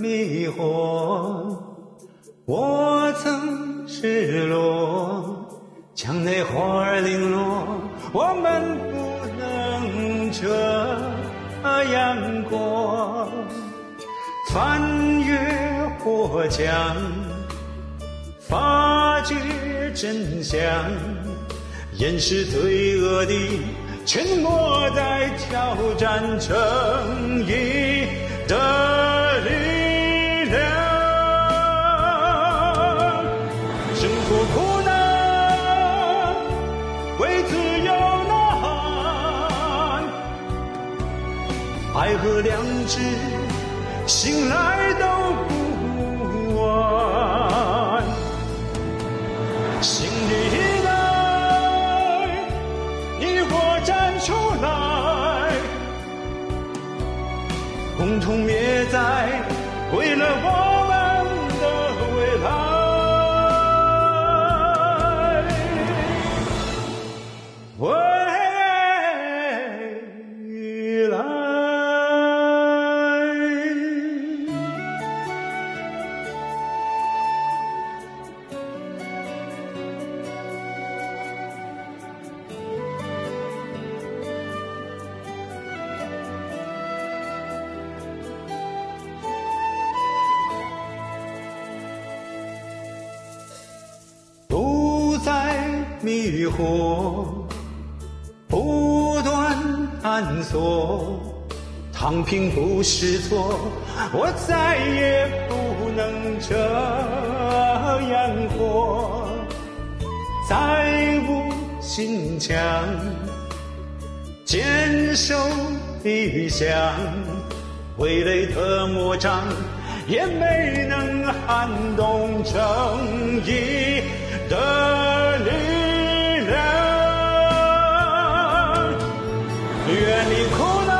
迷惑，我曾失落，墙内花儿零落，我们不能这样过。翻越火墙，发觉真相，掩饰罪恶的沉默，在挑战正义和良知。醒来都不晚，新的一代，你我站出来，共同灭灾，为了我火，不断探索，躺平不是错，我再也不能这样活，再无心墙，坚守理想，挥泪的魔掌也没能撼动正义的远离苦难，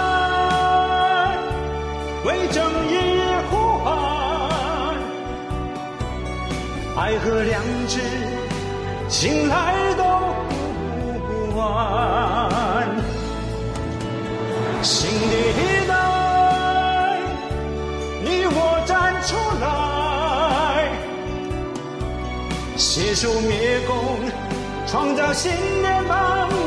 为正义呼喊，爱和良知，醒来都不晚。新的一代，你我站出来，携手灭共，创造新联邦的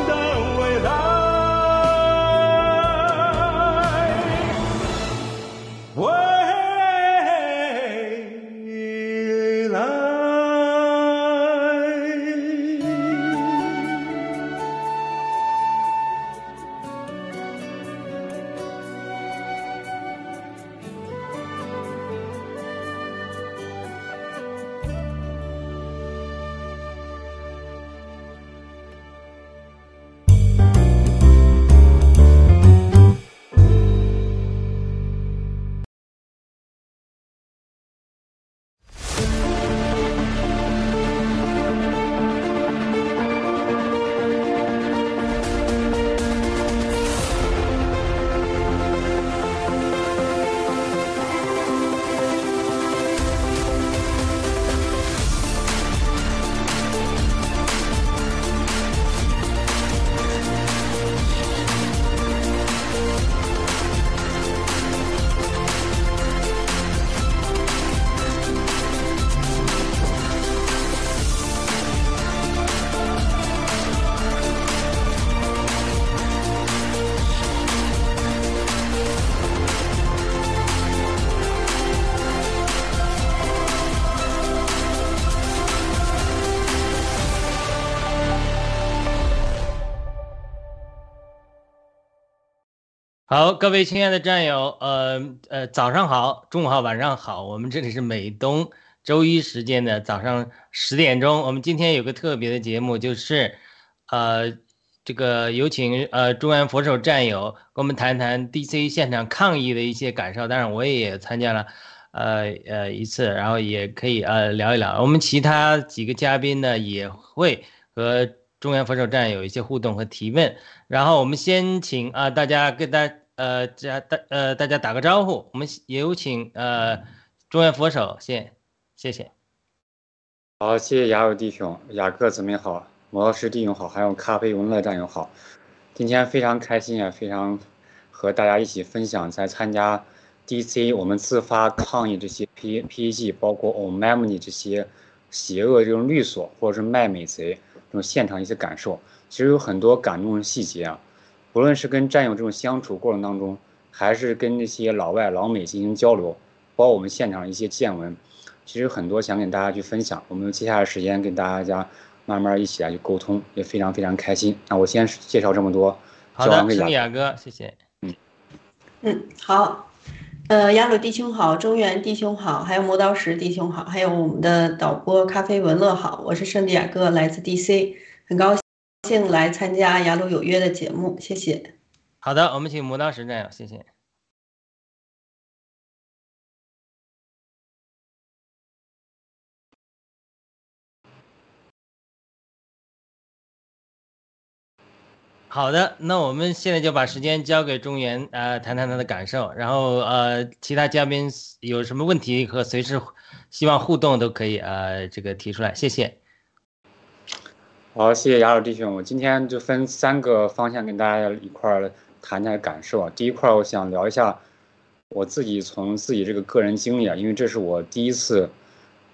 好，各位亲爱的战友，呃呃，早上好，中午好，晚上好，我们这里是美东周一时间的早上十点钟，我们今天有个特别的节目，就是呃这个有请呃中原佛手战友跟我们谈谈 DC 现场抗议的一些感受，当然我也参加了呃呃一次，然后也可以呃聊一聊，我们其他几个嘉宾呢也会和中原佛手战有一些互动和提问，然后我们先请啊大家跟大。呃，家大呃，大家打个招呼。我们有请呃，中原佛手先，谢谢。好，谢谢雅友弟兄、雅各姊妹好，魔老师弟兄好，还有咖啡文乐战友好。今天非常开心啊，非常和大家一起分享在参加 DC 我们自发抗议这些 P PEG，包括 Omani 这些邪恶这种律所或者是卖美贼这种现场一些感受，其实有很多感动的细节啊。无论是跟战友这种相处过程当中，还是跟那些老外老美进行交流，包括我们现场一些见闻，其实很多想跟大家去分享。我们接下来时间跟大家慢慢一起来去沟通，也非常非常开心。那我先介绍这么多。好的，是雅哥，谢谢。嗯嗯，好。呃，雅鲁弟兄好，中原弟兄好，还有磨刀石弟兄好，还有我们的导播咖啡文乐好，我是圣地亚哥，来自 DC，很高兴来参加雅鲁有约的节目，谢谢。好的，我们请磨刀石战友，谢谢。好的，那我们现在就把时间交给中原，呃，谈谈他的感受。然后，呃，其他嘉宾有什么问题和随时希望互动都可以，呃，这个提出来。谢谢。好，谢谢雅鲁弟兄。我今天就分三个方向跟大家一块儿谈谈感受啊。第一块儿，我想聊一下我自己从自己这个个人经历啊，因为这是我第一次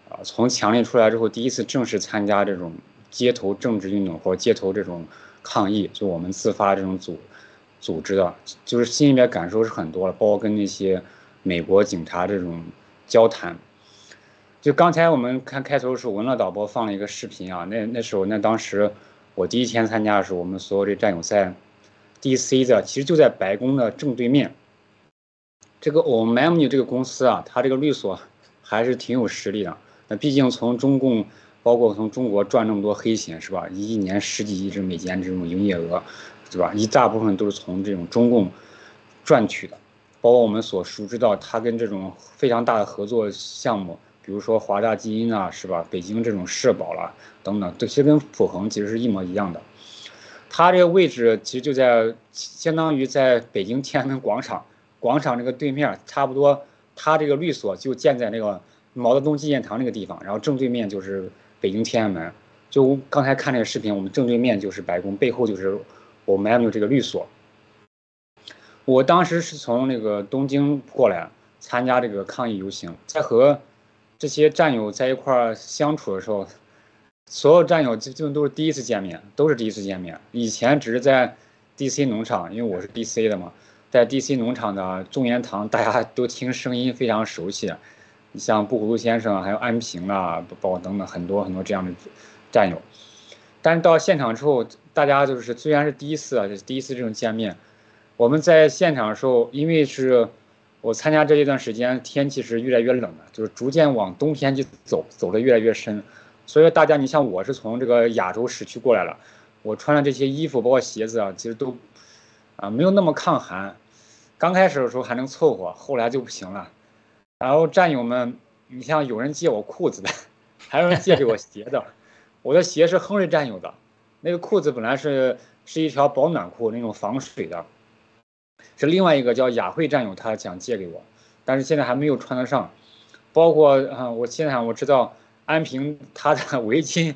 啊，从强烈出来之后第一次正式参加这种街头政治运动或者街头这种。抗议就我们自发这种组组织的，就是心里面感受是很多了，包括跟那些美国警察这种交谈。就刚才我们看开头的时候，文乐导播放了一个视频啊，那那时候那当时我第一天参加的时候，我们所有这战友在 D.C. 的，其实就在白宫的正对面。这个 o m a m i 这个公司啊，它这个律所还是挺有实力的。那毕竟从中共。包括从中国赚那么多黑钱是吧？一年十几亿这美金这种营业额，对吧？一大部分都是从这种中共赚取的。包括我们所熟知到，他跟这种非常大的合作项目，比如说华大基因啊，是吧？北京这种社保啦等等，这些跟普恒其实是一模一样的。它这个位置其实就在相当于在北京天安门广场广场这个对面，差不多它这个律所就建在那个毛泽东纪念堂那个地方，然后正对面就是。北京天安门，就刚才看那个视频，我们正对面就是白宫，背后就是我们 M 这个律所。我当时是从那个东京过来参加这个抗议游行，在和这些战友在一块儿相处的时候，所有战友基本都是第一次见面，都是第一次见面。以前只是在 DC 农场，因为我是 DC 的嘛，在 DC 农场的众言堂，大家都听声音非常熟悉。你像布鲁先生，还有安平啊，包括等等很多很多这样的战友，但是到现场之后，大家就是虽然是第一次啊，就是第一次这种见面，我们在现场的时候，因为是我参加这一段时间，天气是越来越冷了，就是逐渐往冬天去走，走的越来越深，所以大家，你像我是从这个亚洲时区过来了，我穿的这些衣服包括鞋子啊，其实都啊没有那么抗寒，刚开始的时候还能凑合，后来就不行了。然后战友们，你像有人借我裤子的，还有人借给我鞋的。我的鞋是亨瑞战友的，那个裤子本来是是一条保暖裤，那种防水的，是另外一个叫雅慧战友他想借给我，但是现在还没有穿得上。包括啊，我现在我知道安平他的围巾，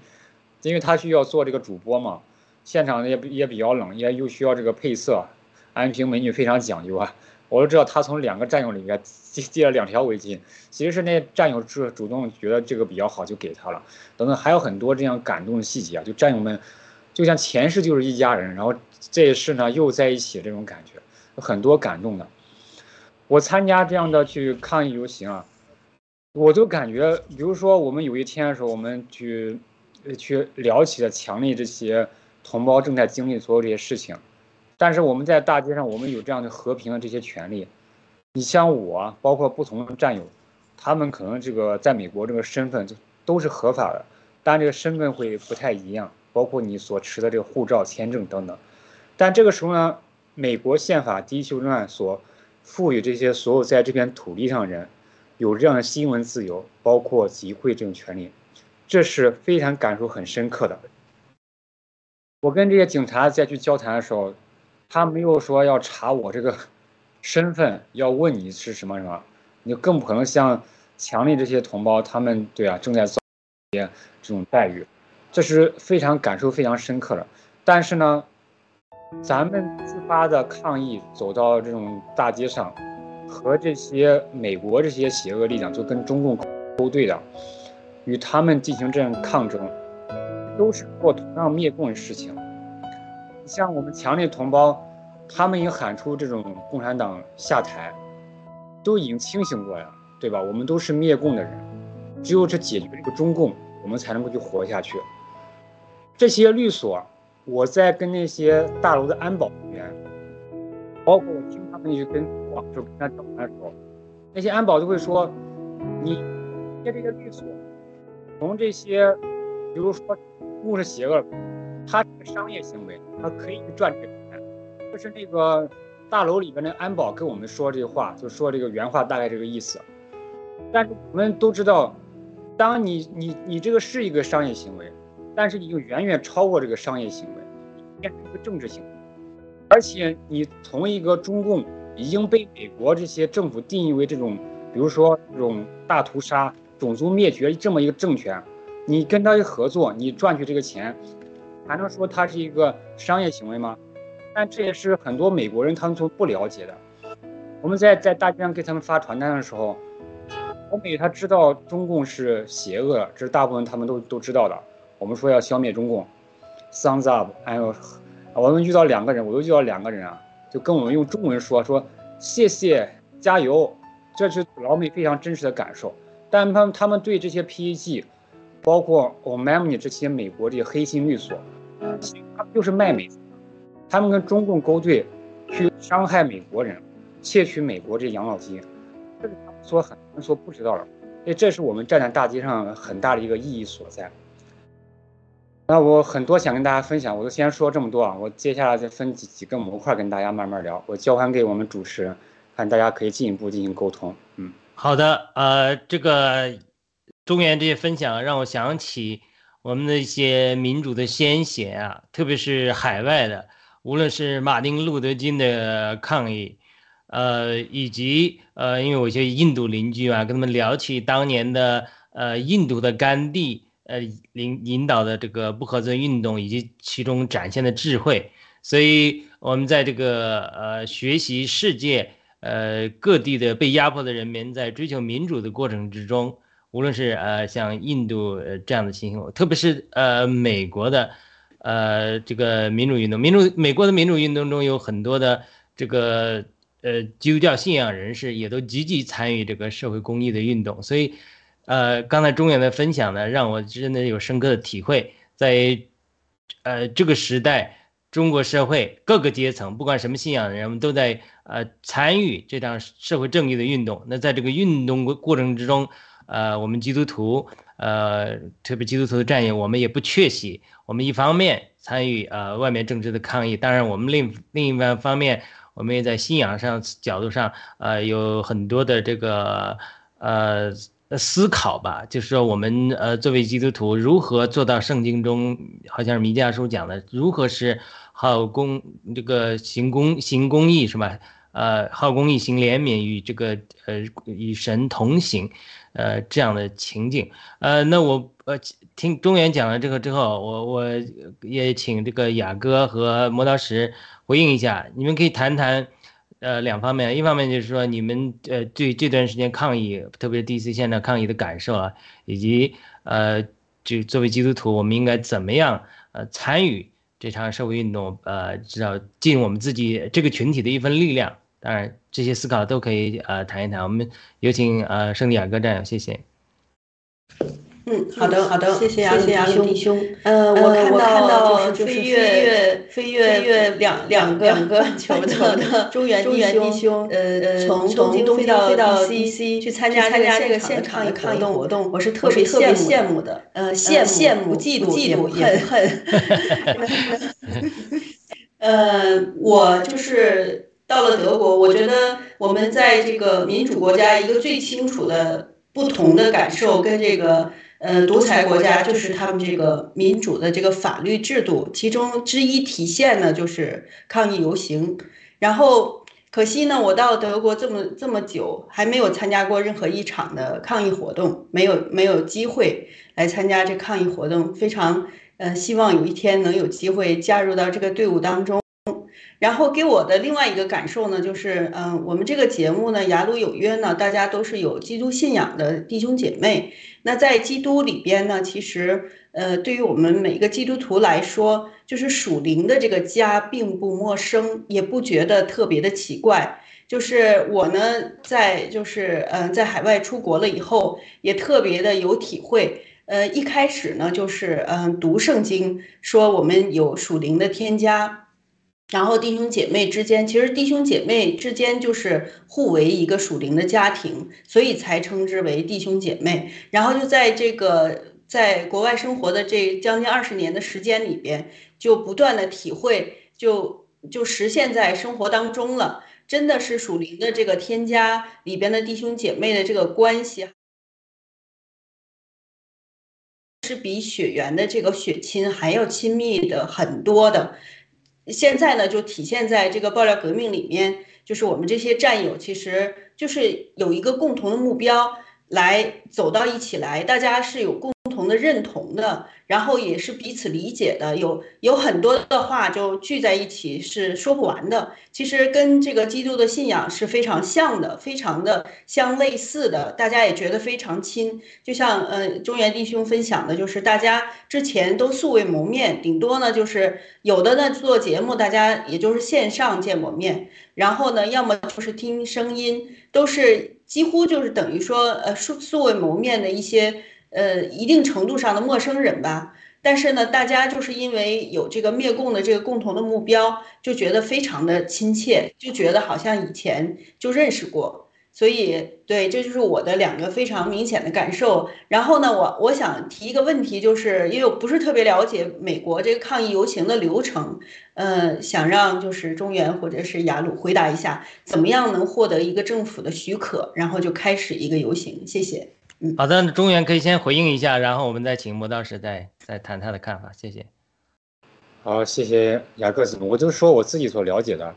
因为他需要做这个主播嘛，现场也也比较冷，也又需要这个配色。安平美女非常讲究啊。我都知道他从两个战友里面借借了两条围巾，其实是那战友主主动觉得这个比较好就给他了，等等还有很多这样感动的细节啊，就战友们就像前世就是一家人，然后这一世呢又在一起这种感觉，很多感动的。我参加这样的去抗议游行啊，我都感觉，比如说我们有一天的时候，我们去去聊起了强烈这些同胞正在经历所有这些事情。但是我们在大街上，我们有这样的和平的这些权利。你像我，包括不同的战友，他们可能这个在美国这个身份就都是合法的，但这个身份会不太一样，包括你所持的这个护照、签证等等。但这个时候呢，美国宪法第一修正案所赋予这些所有在这片土地上人有这样的新闻自由，包括集会这种权利，这是非常感受很深刻的。我跟这些警察再去交谈的时候。他没有说要查我这个身份，要问你是什么什么，你就更不可能像强力这些同胞，他们对啊正在遭这种待遇，这是非常感受非常深刻的。但是呢，咱们自发的抗议走到这种大街上，和这些美国这些邪恶力量就跟中共勾兑的，与他们进行这样抗争，都是做同样灭共的事情。像我们强烈同胞，他们已经喊出这种共产党下台，都已经清醒过来了，对吧？我们都是灭共的人，只有这解决这个中共，我们才能够去活下去。这些律所，我在跟那些大楼的安保人员，包括我听他们去跟我就跟他讲的时候，那些安保都会说，你接这个律所，从这些，比如说牧是邪恶，它是个商业行为，它可以去赚这个钱。就是那个大楼里边的安保跟我们说这句话，就说这个原话大概这个意思。但是我们都知道，当你你你这个是一个商业行为。但是你就远远超过这个商业行为，变成一个政治行为，而且你从一个中共已经被美国这些政府定义为这种，比如说这种大屠杀、种族灭绝这么一个政权，你跟他一合作，你赚取这个钱，还能说它是一个商业行为吗？但这也是很多美国人他们所不了解的。我们在在大街上给他们发传单的时候，欧美他知道中共是邪恶，这是大部分他们都都知道的。我们说要消灭中共，Thumbs up！哎呦，我们遇到两个人，我都遇到两个人啊，就跟我们用中文说说谢谢加油，这是老美非常真实的感受。但他们他们对这些 PEG，包括 Omani 这些美国这些黑心律所，他们就是卖美，他们跟中共勾兑，去伤害美国人，窃取美国这养老金，这是他们说很多人说不知道的。所以这是我们站在大街上很大的一个意义所在。那我很多想跟大家分享，我就先说这么多啊。我接下来再分几几个模块跟大家慢慢聊。我交还给我们主持人，看大家可以进一步进行沟通。嗯，好的。呃，这个中原这些分享让我想起我们的一些民主的先贤啊，特别是海外的，无论是马丁路德金的抗议，呃，以及呃，因为我一些印度邻居啊，跟他们聊起当年的呃印度的甘地。呃，领引导的这个不合作运动以及其中展现的智慧，所以我们在这个呃学习世界呃各地的被压迫的人民在追求民主的过程之中，无论是呃像印度这样的情形，特别是呃美国的呃这个民主运动，民主美国的民主运动中有很多的这个呃基督教信仰人士也都积极参与这个社会公益的运动，所以。呃，刚才中原的分享呢，让我真的有深刻的体会，在呃这个时代，中国社会各个阶层，不管什么信仰的人们，都在呃参与这场社会正义的运动。那在这个运动过过程之中，呃，我们基督徒，呃，特别基督徒的战友，我们也不缺席。我们一方面参与呃外面政治的抗议，当然我们另另一方面，我们也在信仰上角度上，呃，有很多的这个呃。思考吧，就是说我们呃作为基督徒，如何做到圣经中好像是弥迦书讲的，如何是好公这个行公行公义是吧？呃，好公义行怜悯与这个呃与神同行，呃这样的情景。呃，那我呃听中原讲了这个之后，我我也请这个雅哥和磨刀石回应一下，你们可以谈谈。呃，两方面，一方面就是说你们呃对这段时间抗议，特别是 DC 现在抗议的感受啊，以及呃就作为基督徒，我们应该怎么样呃参与这场社会运动，呃，至少尽我们自己这个群体的一份力量。当然，这些思考都可以呃谈一谈。我们有请呃圣地亚哥战友，谢谢。嗯，好的，好的，谢谢谢谢阿弟兄。呃，我看到就是飞跃飞跃飞跃两两个两个 球的 中原中原弟兄，呃，从从东飞到到 DC 去参加参加这个现场的抗议活动，我是特别特别羡慕的。呃，羡羡慕、嫉妒、也也恨。呃，我就是到了德国，我觉得我们在这个民主国家，一个最清楚的不同的感受跟这个。呃，独裁国家就是他们这个民主的这个法律制度，其中之一体现呢就是抗议游行。然后可惜呢，我到德国这么这么久，还没有参加过任何一场的抗议活动，没有没有机会来参加这抗议活动。非常呃希望有一天能有机会加入到这个队伍当中。然后给我的另外一个感受呢，就是嗯，我们这个节目呢，雅鲁有约呢，大家都是有基督信仰的弟兄姐妹。那在基督里边呢，其实呃，对于我们每一个基督徒来说，就是属灵的这个家并不陌生，也不觉得特别的奇怪。就是我呢，在就是嗯，在海外出国了以后，也特别的有体会。呃，一开始呢，就是嗯，读圣经说我们有属灵的添加，然后弟兄姐妹之间，其实弟兄姐妹之间就是互为一个属灵的家庭，所以才称之为弟兄姐妹。然后就在这个在国外生活的这将近二十年的时间里边，就不断的体会，就就实现在生活当中了。真的是属灵的这个添加里边的弟兄姐妹的这个关系，是比血缘的这个血亲还要亲密的很多的。现在呢，就体现在这个爆料革命里面，就是我们这些战友，其实就是有一个共同的目标，来走到一起来，大家是有共。同的认同的，然后也是彼此理解的，有有很多的话就聚在一起是说不完的。其实跟这个基督的信仰是非常像的，非常的相类似的，大家也觉得非常亲。就像呃中原弟兄分享的，就是大家之前都素未谋面，顶多呢就是有的呢做节目，大家也就是线上见过面，然后呢要么就是听声音，都是几乎就是等于说呃素素未谋面的一些。呃，一定程度上的陌生人吧，但是呢，大家就是因为有这个灭共的这个共同的目标，就觉得非常的亲切，就觉得好像以前就认识过，所以对，这就是我的两个非常明显的感受。然后呢，我我想提一个问题，就是因为我不是特别了解美国这个抗议游行的流程，呃，想让就是中原或者是雅鲁回答一下，怎么样能获得一个政府的许可，然后就开始一个游行？谢谢。好的，中原可以先回应一下，然后我们再请磨刀石再再谈他的看法，谢谢。好，谢谢雅各子，我就说我自己所了解的，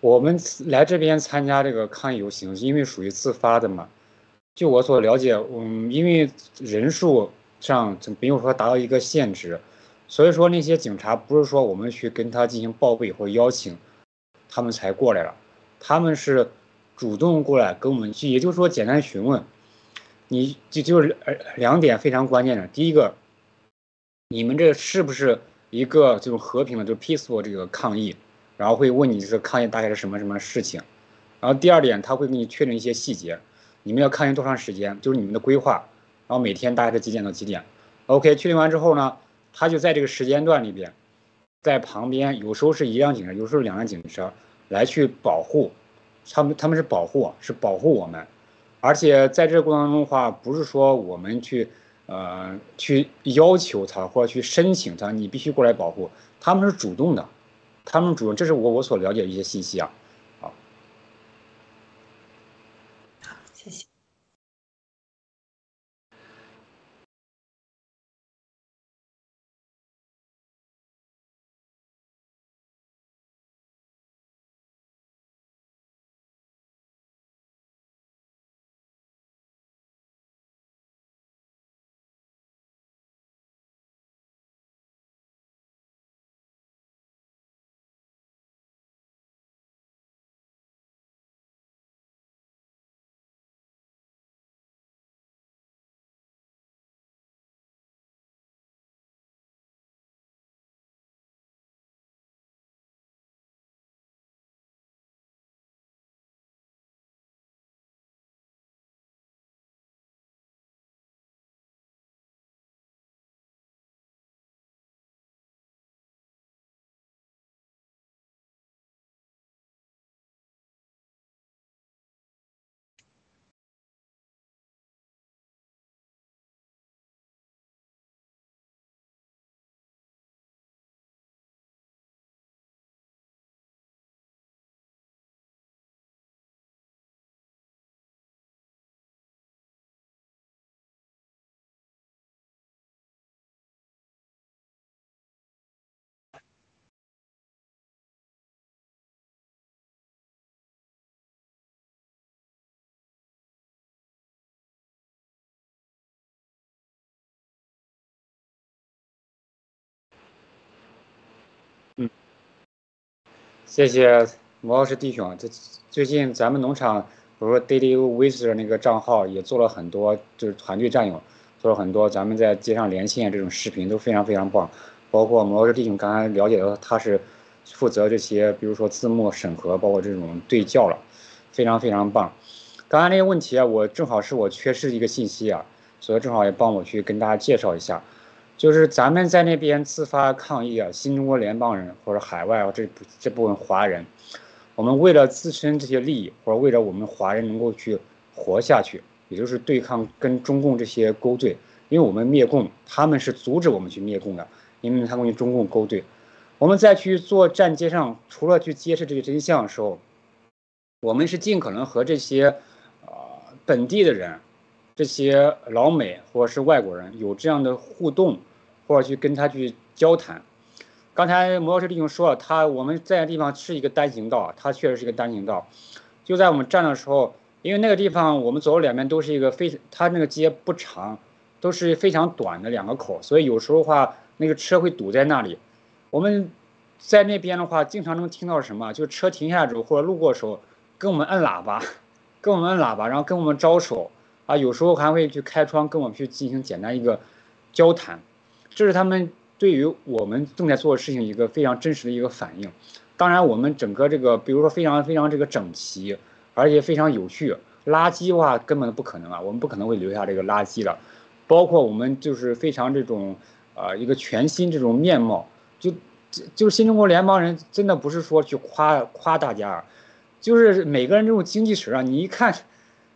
我们来这边参加这个抗议游行，因为属于自发的嘛。就我所了解，嗯，因为人数上没有说达到一个限制，所以说那些警察不是说我们去跟他进行报备或邀请，他们才过来了，他们是主动过来跟我们去，也就是说简单询问。你就就是呃两点非常关键的，第一个，你们这是不是一个这种和平的，就是 peaceful 这个抗议，然后会问你这个抗议大概是什么什么事情，然后第二点他会给你确认一些细节，你们要抗议多长时间，就是你们的规划，然后每天大概是几点到几点，OK 确定完之后呢，他就在这个时间段里边，在旁边有时候是一辆警车，有时候两辆警车来去保护，他们他们是保护是保护我们。而且在这个过程当中的话，不是说我们去，呃，去要求他或者去申请他，你必须过来保护，他们是主动的，他们主动，这是我我所了解的一些信息啊。谢谢毛老师弟兄。这最近咱们农场，比如说 Daily Visitor 那个账号也做了很多，就是团队战友做了很多，咱们在街上连线这种视频都非常非常棒。包括毛老师弟兄刚才了解到，他是负责这些，比如说字幕审核，包括这种对教了，非常非常棒。刚才那些问题啊，我正好是我缺失一个信息啊，所以正好也帮我去跟大家介绍一下。就是咱们在那边自发抗议啊，新中国联邦人或者海外啊这这部分华人，我们为了自身这些利益，或者为了我们华人能够去活下去，也就是对抗跟中共这些勾兑，因为我们灭共，他们是阻止我们去灭共的，因为他们与中共勾兑。我们再去做站街上，除了去揭示这些真相的时候，我们是尽可能和这些啊本地的人，这些老美或者是外国人有这样的互动。或者去跟他去交谈。刚才摩托车弟兄说了，他我们在的地方是一个单行道，它确实是一个单行道。就在我们站的时候，因为那个地方我们左右两边都是一个非，它那个街不长，都是非常短的两个口，所以有时候话那个车会堵在那里。我们在那边的话，经常能听到什么，就车停下之后或者路过的时候，跟我们摁喇叭，跟我们摁喇叭，然后跟我们招手啊，有时候还会去开窗跟我们去进行简单一个交谈。这是他们对于我们正在做的事情一个非常真实的一个反应。当然，我们整个这个，比如说非常非常这个整齐，而且非常有序。垃圾的话根本不可能啊，我们不可能会留下这个垃圾的。包括我们就是非常这种，呃，一个全新这种面貌。就就是新中国联邦人真的不是说去夸夸大家，就是每个人这种精气神啊，你一看，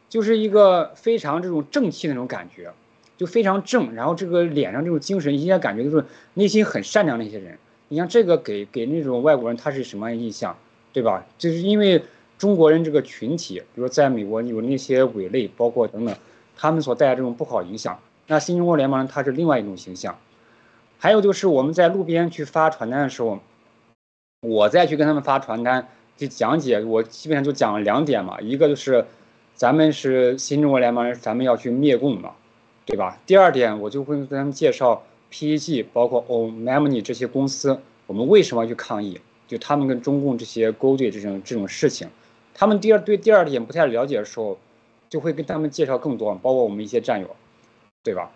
就是一个非常这种正气那种感觉。就非常正，然后这个脸上这种精神，一下感觉就是内心很善良的一些人。你像这个给给那种外国人，他是什么印象，对吧？就是因为中国人这个群体，比如在美国有那些伪类，包括等等，他们所带来这种不好影响。那新中国联盟它是另外一种形象。还有就是我们在路边去发传单的时候，我再去跟他们发传单去讲解，我基本上就讲了两点嘛，一个就是咱们是新中国联盟人，咱们要去灭共嘛。对吧？第二点，我就会跟他们介绍 PEG，包括 o m e m o y 这些公司，我们为什么去抗议？就他们跟中共这些勾兑这种这种事情，他们第二对第二点不太了解的时候，就会跟他们介绍更多，包括我们一些战友，对吧？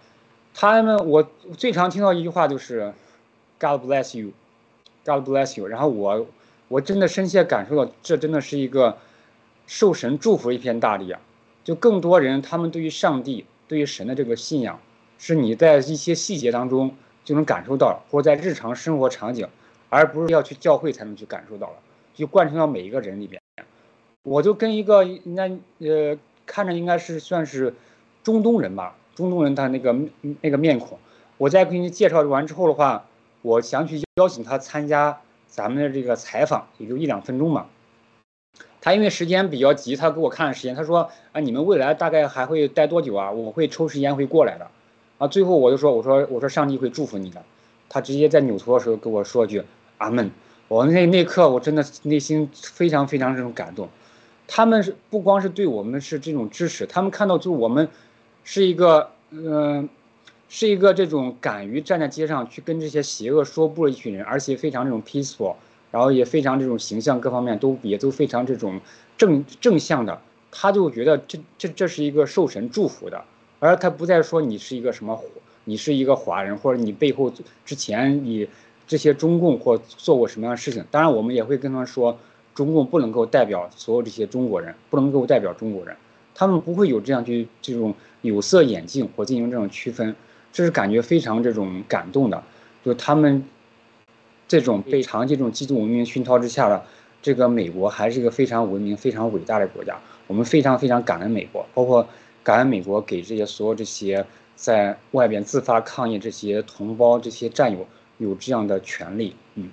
他们我最常听到一句话就是 “God bless you”，“God bless you”。然后我我真的深切感受到，这真的是一个受神祝福一片大地啊！就更多人他们对于上帝。对于神的这个信仰，是你在一些细节当中就能感受到，或者在日常生活场景，而不是要去教会才能去感受到了，就贯穿到每一个人里边。我就跟一个那呃看着应该是算是中东人吧，中东人他那个那个面孔，我再给你介绍完之后的话，我想去邀请他参加咱们的这个采访，也就一两分钟嘛。他因为时间比较急，他给我看了时间，他说啊，你们未来大概还会待多久啊？我会抽时间会过来的，啊，最后我就说，我说我说上帝会祝福你的，他直接在扭头的时候跟我说句阿门，我那那刻我真的内心非常非常这种感动，他们是不光是对我们是这种支持，他们看到就我们是一个嗯，是一个这种敢于站在街上去跟这些邪恶说不的一群人，而且非常这种 peaceful。然后也非常这种形象各方面都也都非常这种正正向的，他就觉得这这这是一个受神祝福的，而他不再说你是一个什么，你是一个华人或者你背后之前你这些中共或做过什么样的事情。当然我们也会跟他说，中共不能够代表所有这些中国人，不能够代表中国人，他们不会有这样去这种有色眼镜或进行这种区分，这是感觉非常这种感动的，就他们。这种被长期这种基督文明熏陶之下的这个美国，还是一个非常文明、非常伟大的国家。我们非常非常感恩美国，包括感恩美国给这些所有这些在外边自发抗议这些同胞、这些战友有这样的权利。嗯，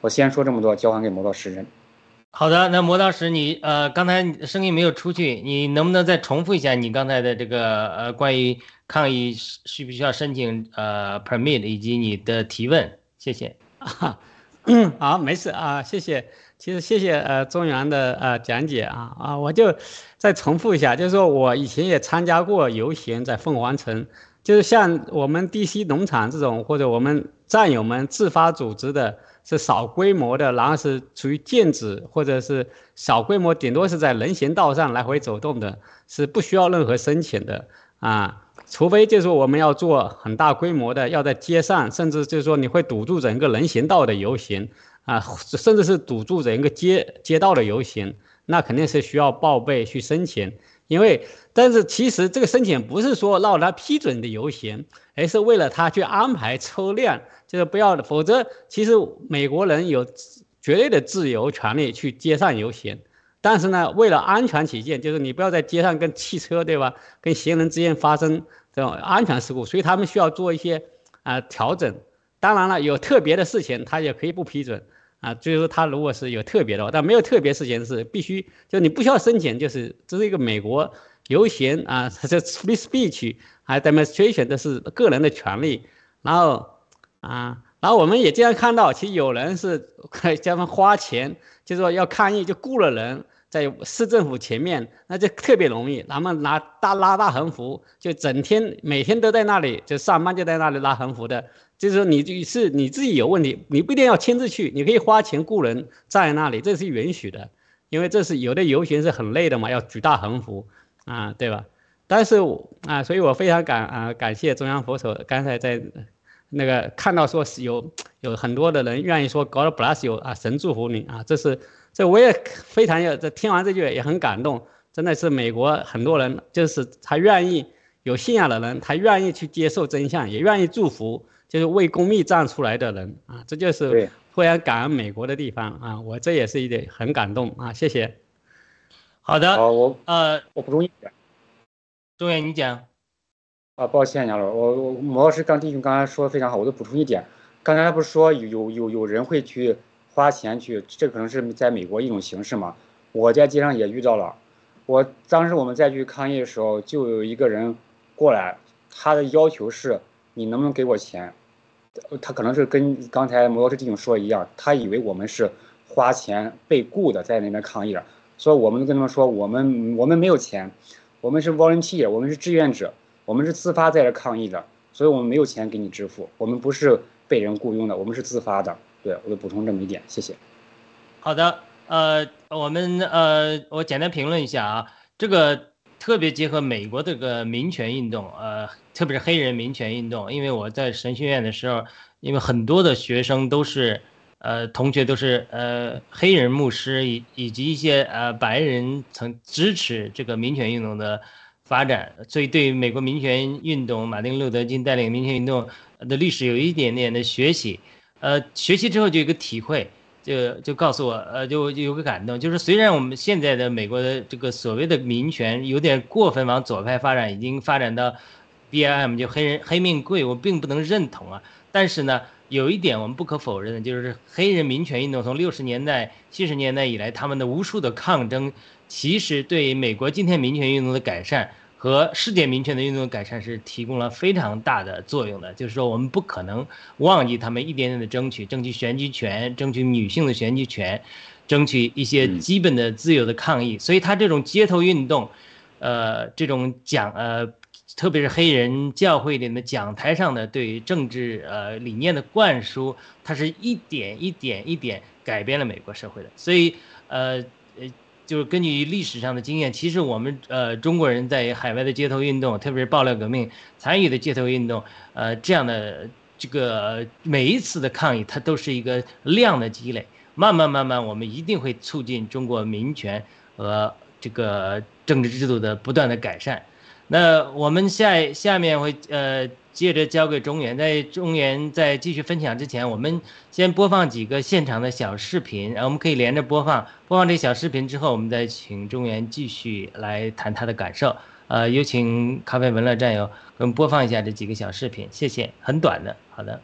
我先说这么多，交还给魔道诗人。好的，那魔道士，你呃刚才声音没有出去，你能不能再重复一下你刚才的这个呃关于抗议需不需要申请呃 permit 以及你的提问？谢谢。啊，好，没事啊，谢谢。其实谢谢呃中原的呃讲解啊啊，我就再重复一下，就是说我以前也参加过游行，在凤凰城就是像我们 DC 农场这种，或者我们战友们自发组织的，是小规模的，然后是属于剑指或者是小规模，顶多是在人行道上来回走动的，是不需要任何申请的啊。除非就是我们要做很大规模的，要在街上，甚至就是说你会堵住整个人行道的游行啊，甚至是堵住整个街街道的游行，那肯定是需要报备去申请。因为，但是其实这个申请不是说让他批准的游行，而是为了他去安排车辆，就是不要，否则其实美国人有绝对的自由权利去街上游行，但是呢，为了安全起见，就是你不要在街上跟汽车对吧，跟行人之间发生这种安全事故，所以他们需要做一些啊调整。当然了，有特别的事情他也可以不批准。啊，就是说他如果是有特别的话，但没有特别事情是必须，就你不需要申请，就是这是一个美国游行啊，这 free speech 还 demonstration，这是个人的权利。然后啊，然后我们也经常看到，其实有人是叫他们花钱，就是说要抗议，就雇了人在市政府前面，那就特别容易，他们拿大拉大横幅，就整天每天都在那里，就上班就在那里拉横幅的。就是说，你是你自己有问题，你不一定要亲自去，你可以花钱雇人站在那里，这是允许的，因为这是有的游行是很累的嘛，要举大横幅啊，对吧？但是啊，所以我非常感啊感谢中央佛手刚才在那个看到说是有有很多的人愿意说 God bless you 啊，神祝福你啊，这是这我也非常有这听完这句也很感动，真的是美国很多人就是他愿意有信仰的人，他愿意去接受真相，也愿意祝福。就是为公益站出来的人啊，这就是非常感恩美国的地方啊，我这也是一点很感动啊，谢谢。好的，好我呃，我补充一点，中远你讲。啊，抱歉杨老师，我我毛老师刚弟兄刚才说的非常好，我就补充一点，刚才不是说有有有有人会去花钱去，这可能是在美国一种形式嘛？我在街上也遇到了，我当时我们再去抗议的时候，就有一个人过来，他的要求是，你能不能给我钱？他可能是跟刚才摩托车弟兄说一样，他以为我们是花钱被雇的在那边抗议的，所以我们跟他们说，我们我们没有钱，我们是 volunteer，我们是志愿者，我们是自发在这抗议的，所以我们没有钱给你支付，我们不是被人雇佣的，我们是自发的。对，我就补充这么一点，谢谢。好的，呃，我们呃，我简单评论一下啊，这个。特别结合美国这个民权运动，呃，特别是黑人民权运动，因为我在神学院的时候，因为很多的学生都是，呃，同学都是呃黑人牧师，以以及一些呃白人曾支持这个民权运动的发展，所以对美国民权运动，马丁路德金带领民权运动的历史有一点点的学习，呃，学习之后就有个体会。就就告诉我，呃，就有个感动，就是虽然我们现在的美国的这个所谓的民权有点过分往左派发展，已经发展到 B I M 就黑人黑命贵，我并不能认同啊。但是呢，有一点我们不可否认的，就是黑人民权运动从六十年代、七十年代以来，他们的无数的抗争，其实对美国今天民权运动的改善。和世界民权的运动改善是提供了非常大的作用的，就是说我们不可能忘记他们一点点的争取，争取选举权，争取女性的选举权，争取一些基本的自由的抗议。所以他这种街头运动，呃，这种讲呃，特别是黑人教会里的讲台上的对于政治呃理念的灌输，它是一点一点一点改变了美国社会的。所以呃呃。就是根据历史上的经验，其实我们呃中国人在海外的街头运动，特别是爆料革命参与的街头运动，呃这样的这个每一次的抗议，它都是一个量的积累，慢慢慢慢，我们一定会促进中国民权和这个政治制度的不断的改善。那我们下下面会呃。接着交给中原，在中原在继续分享之前，我们先播放几个现场的小视频，然后我们可以连着播放。播放这小视频之后，我们再请中原继续来谈他的感受。呃，有请咖啡文乐战友给，我们播放一下这几个小视频，谢谢。很短的，好的。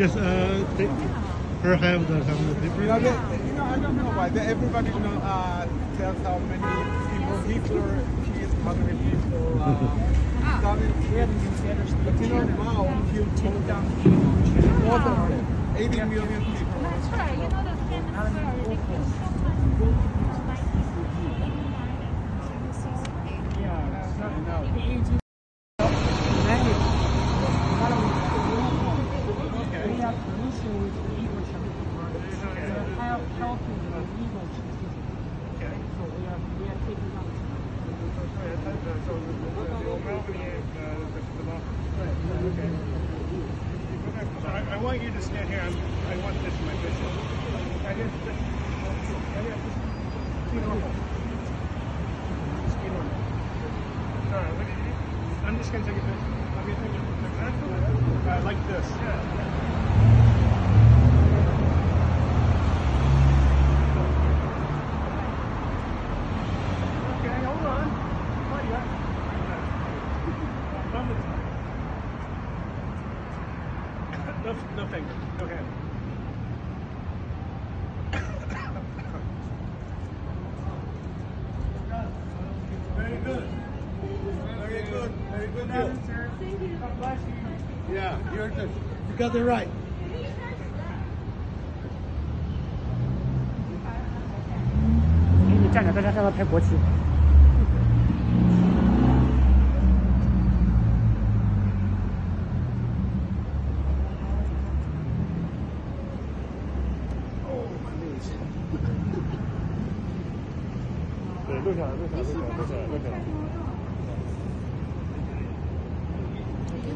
Yes, uh, they, some of the people. You know, they, you know, I don't know why. Everybody, you know, uh, tells how many people, Hitler killed how many people. Uh. But you know, Mao killed than more them. 80 million people. Got it right. 给你站着，大家让他拍国旗。对，录下来，录下来，录下来，录下来，录下来。Be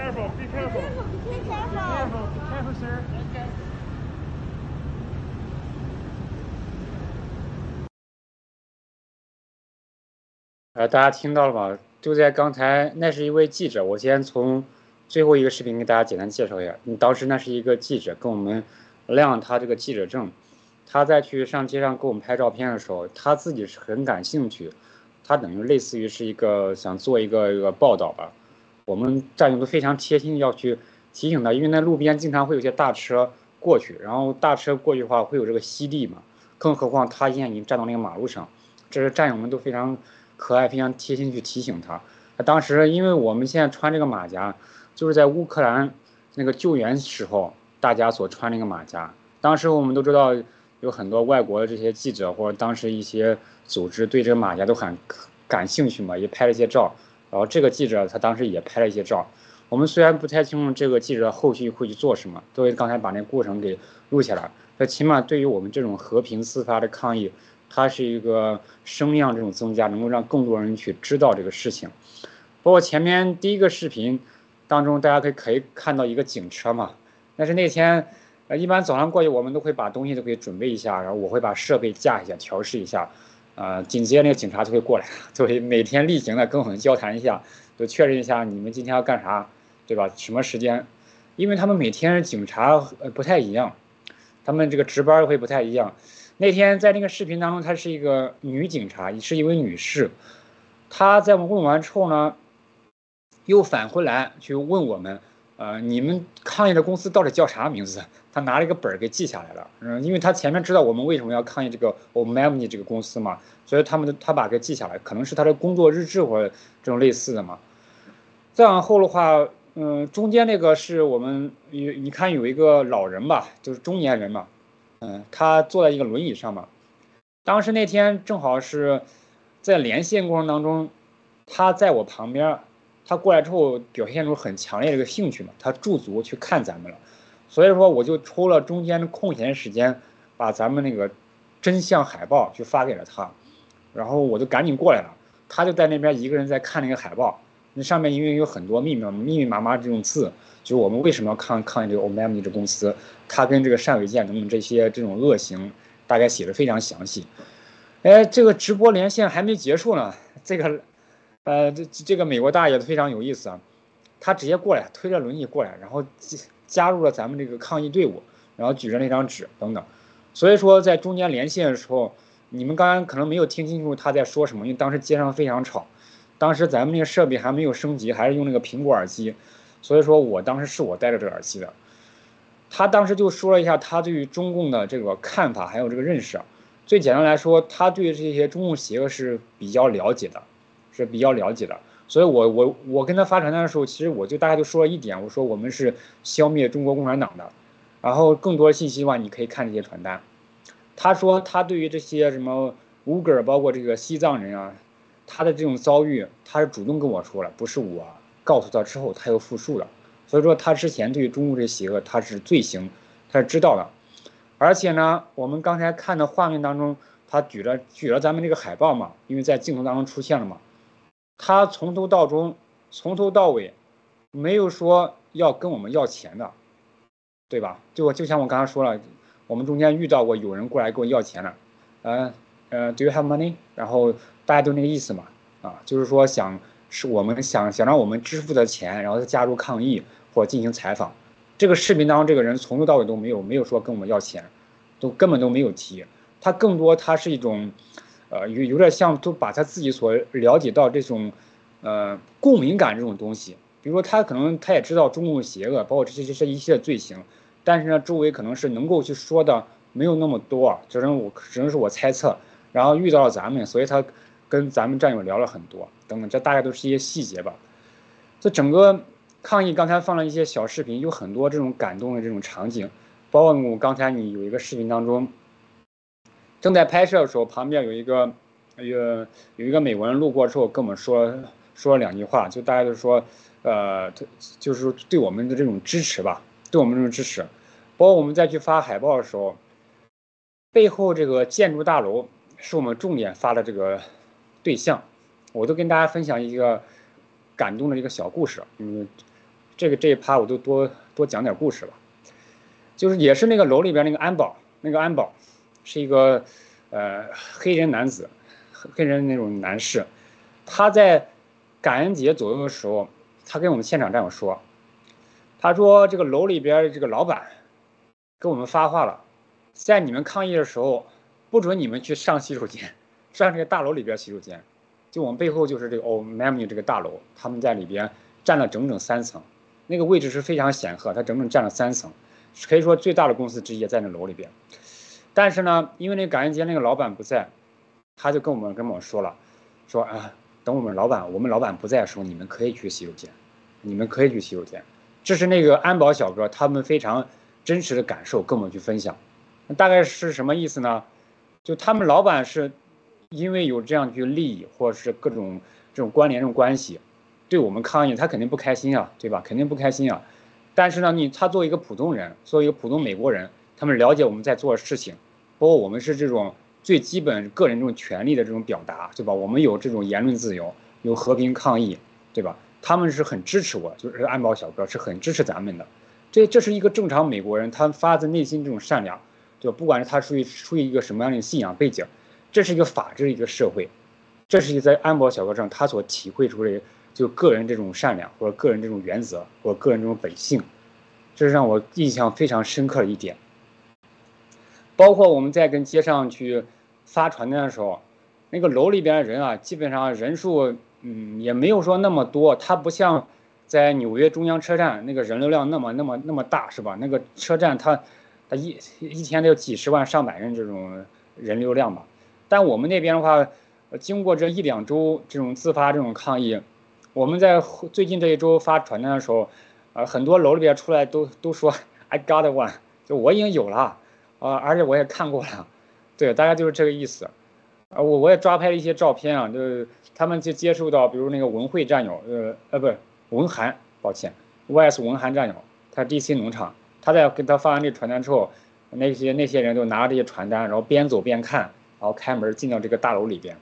careful, be careful. Be careful, be careful, sir. Okay. 呃，大家听到了吗？就在刚才，那是一位记者。我先从最后一个视频给大家简单介绍一下。当时那是一个记者跟我们亮他这个记者证，他在去上街上给我们拍照片的时候，他自己是很感兴趣，他等于类似于是一个想做一个一个报道吧。我们战友都非常贴心，要去提醒他，因为那路边经常会有些大车过去，然后大车过去的话会有这个吸地嘛，更何况他现在已经站到那个马路上，这是战友们都非常可爱、非常贴心去提醒他。他当时因为我们现在穿这个马甲，就是在乌克兰那个救援时候大家所穿那个马甲。当时我们都知道有很多外国的这些记者或者当时一些组织对这个马甲都很感兴趣嘛，也拍了一些照。然后这个记者他当时也拍了一些照。我们虽然不太清楚这个记者后续会去做什么，都会刚才把那过程给录下来。那起码对于我们这种和平自发的抗议，它是一个声量这种增加，能够让更多人去知道这个事情。包括前面第一个视频当中，大家可以可以看到一个警车嘛，但是那天，呃，一般早上过去我们都会把东西都给准备一下，然后我会把设备架一下，调试一下，呃，紧接着那个警察就会过来，就会每天例行的跟我们交谈一下，就确认一下你们今天要干啥，对吧？什么时间？因为他们每天警察呃不太一样，他们这个值班会不太一样。那天在那个视频当中，她是一个女警察，是一位女士，她在我们问完之后呢，又返回来去问我们，呃，你们抗议的公司到底叫啥名字？他拿了一个本儿给记下来了，嗯，因为他前面知道我们为什么要抗议这个 Omni 这个公司嘛，所以他们的他把给记下来，可能是他的工作日志或者这种类似的嘛。再往后的话，嗯，中间那个是我们有你看有一个老人吧，就是中年人嘛，嗯，他坐在一个轮椅上嘛。当时那天正好是在连线过程当中，他在我旁边，他过来之后表现出很强烈的一个兴趣嘛，他驻足去看咱们了。所以说，我就抽了中间的空闲时间，把咱们那个真相海报就发给了他，然后我就赶紧过来了。他就在那边一个人在看那个海报，那上面因为有很多密密密密麻麻这种字，就是我们为什么要抗抗议这个 Omni 这公司，他跟这个单伟建等等这些这种恶行，大概写的非常详细。哎，这个直播连线还没结束呢，这个，呃，这这个美国大爷非常有意思啊，他直接过来推着轮椅过来，然后。加入了咱们这个抗议队伍，然后举着那张纸等等，所以说在中间连线的时候，你们刚刚可能没有听清楚他在说什么，因为当时街上非常吵，当时咱们那个设备还没有升级，还是用那个苹果耳机，所以说我当时是我戴着这个耳机的。他当时就说了一下他对于中共的这个看法，还有这个认识。最简单来说，他对这些中共邪恶是比较了解的，是比较了解的。所以，我我我跟他发传单的时候，其实我就大概就说了一点，我说我们是消灭中国共产党的，然后更多信息的话，你可以看这些传单。他说他对于这些什么乌格尔，包括这个西藏人啊，他的这种遭遇，他是主动跟我说了，不是我告诉他之后他又复述了。所以说他之前对于中共这邪恶他是罪行，他是知道的。而且呢，我们刚才看的画面当中，他举着举着咱们这个海报嘛，因为在镜头当中出现了嘛。他从头到终，从头到尾，没有说要跟我们要钱的，对吧？就我就像我刚才说了，我们中间遇到过有人过来跟我要钱了，嗯呃，Do you have money？然后大家都那个意思嘛，啊，就是说想是我们想想让我们支付的钱，然后再加入抗议或进行采访。这个视频当中，这个人从头到尾都没有没有说跟我们要钱，都根本都没有提，他更多他是一种。呃，有有点像都把他自己所了解到这种，呃，共鸣感这种东西。比如说他可能他也知道中共邪恶，包括这些这些一切罪行，但是呢，周围可能是能够去说的没有那么多，只能我只能是我猜测。然后遇到了咱们，所以他跟咱们战友聊了很多，等等，这大概都是一些细节吧。这整个抗议刚才放了一些小视频，有很多这种感动的这种场景，包括我刚才你有一个视频当中。正在拍摄的时候，旁边有一个，有有一个美国人路过之后跟我们说说了两句话，就大家都说，呃，就是对我们的这种支持吧，对我们这种支持，包括我们再去发海报的时候，背后这个建筑大楼是我们重点发的这个对象，我都跟大家分享一个感动的一个小故事，嗯，这个这一趴我就多多讲点故事吧，就是也是那个楼里边那个安保，那个安保。是一个，呃，黑人男子，黑人那种男士，他在感恩节左右的时候，他跟我们现场战友说，他说这个楼里边这个老板，跟我们发话了，在你们抗议的时候，不准你们去上洗手间，上这个大楼里边洗手间，就我们背后就是这个 o m a m i 这个大楼，他们在里边占了整整三层，那个位置是非常显赫，他整整占了三层，可以说最大的公司之一在那楼里边。但是呢，因为那感恩节那个老板不在，他就跟我们跟我们说了，说啊，等我们老板我们老板不在的时候，你们可以去洗手间，你们可以去洗手间。这是那个安保小哥他们非常真实的感受跟我们去分享。那大概是什么意思呢？就他们老板是因为有这样一个利益或者是各种这种关联这种关系，对我们抗议，他肯定不开心啊，对吧？肯定不开心啊。但是呢，你他作为一个普通人，作为一个普通美国人。他们了解我们在做的事情，包括我们是这种最基本个人这种权利的这种表达，对吧？我们有这种言论自由，有和平抗议，对吧？他们是很支持我，就是安保小哥是很支持咱们的。这这是一个正常美国人，他发自内心这种善良，就不管是他出于出于一个什么样的信仰背景，这是一个法治一个社会，这是在安保小哥上他所体会出的就个人这种善良或者个人这种原则或者个人这种本性，这是让我印象非常深刻的一点。包括我们在跟街上去发传单的时候，那个楼里边的人啊，基本上人数嗯，也没有说那么多，它不像在纽约中央车站那个人流量那么那么那么大，是吧？那个车站它它一一天得有几十万上百人这种人流量吧。但我们那边的话，经过这一两周这种自发这种抗议，我们在最近这一周发传单的时候，呃，很多楼里边出来都都说 I got one，就我已经有了，啊，而且我也看过了，对，大概就是这个意思。啊，我我也抓拍了一些照片啊，就是他们就接触到，比如那个文慧战友，呃呃，不是文涵，抱歉，YS 文涵战友，他 DC 农场，他在给他发完这传单之后，那些那些人都拿着这些传单，然后边走边看，然后开门进到这个大楼里边。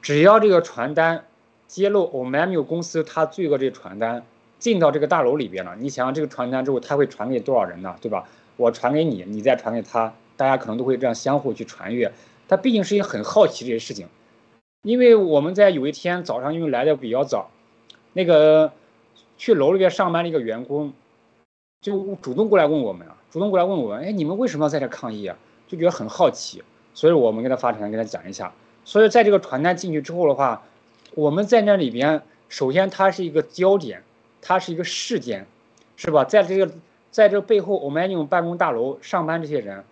只要这个传单揭露 OMMU 公司他罪恶这传单进到这个大楼里边了，你想想这个传单之后，他会传给多少人呢？对吧？我传给你，你再传给他，大家可能都会这样相互去传阅。他毕竟是一个很好奇这些事情，因为我们在有一天早上因为来的比较早，那个去楼里边上班的一个员工，就主动过来问我们啊，主动过来问我们，哎，你们为什么要在这抗议啊？就觉得很好奇，所以我们给他发传单，给他讲一下。所以在这个传单进去之后的话，我们在那里边，首先它是一个焦点，它是一个事件，是吧？在这个在这背后，我们那种办公大楼上班这些人，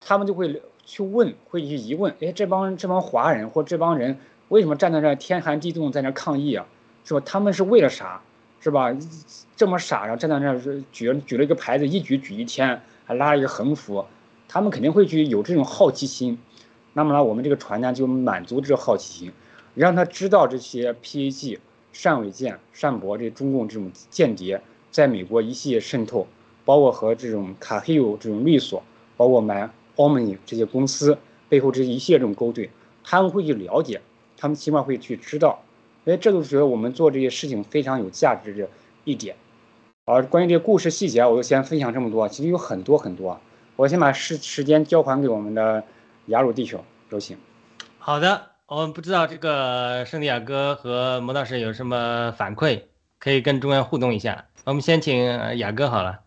他们就会。去问，会去疑问，哎，这帮这帮华人或这帮人为什么站在那天寒地冻在那抗议啊？是吧？他们是为了啥？是吧？这么傻，然后站在那儿举举了一个牌子，一举举一天，还拉了一个横幅，他们肯定会去有这种好奇心。那么呢，我们这个传单就满足这好奇心，让他知道这些 PAG、单伟建、单博这中共这种间谍在美国一系列渗透，包括和这种卡黑欧这种律所，包括买。欧美这些公司背后这一系列这种勾兑，他们会去了解，他们起码会去知道，哎，这就是觉得我们做这些事情非常有价值的一点。而关于这个故事细节，我就先分享这么多，其实有很多很多。我先把时时间交还给我们的雅鲁弟兄，有请。好的，我们不知道这个圣地亚哥和魔道士有什么反馈，可以跟中央互动一下。我们先请雅哥好了。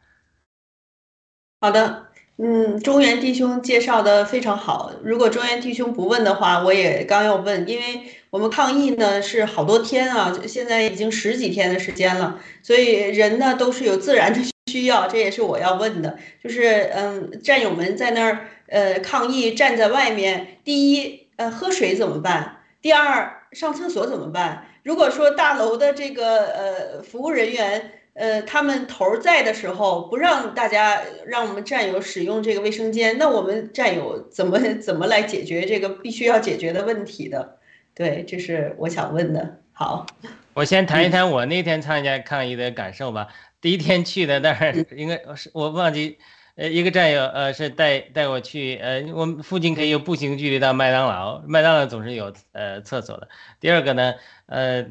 好的。嗯，中原弟兄介绍的非常好。如果中原弟兄不问的话，我也刚要问，因为我们抗议呢是好多天啊，现在已经十几天的时间了，所以人呢都是有自然的需要，这也是我要问的。就是嗯，战友们在那儿呃抗议，站在外面，第一呃喝水怎么办？第二上厕所怎么办？如果说大楼的这个呃服务人员。呃，他们头儿在的时候不让大家让我们战友使用这个卫生间，那我们战友怎么 怎么来解决这个必须要解决的问题的？对，这是我想问的。好，我先谈一谈我那天参加抗议的感受吧。第一天去的，但 是应该是我忘记，呃，一个战友呃是带带我去，呃，我们附近可以有步行距离到麦当劳，麦当劳总是有呃厕所的。第二个呢，呃。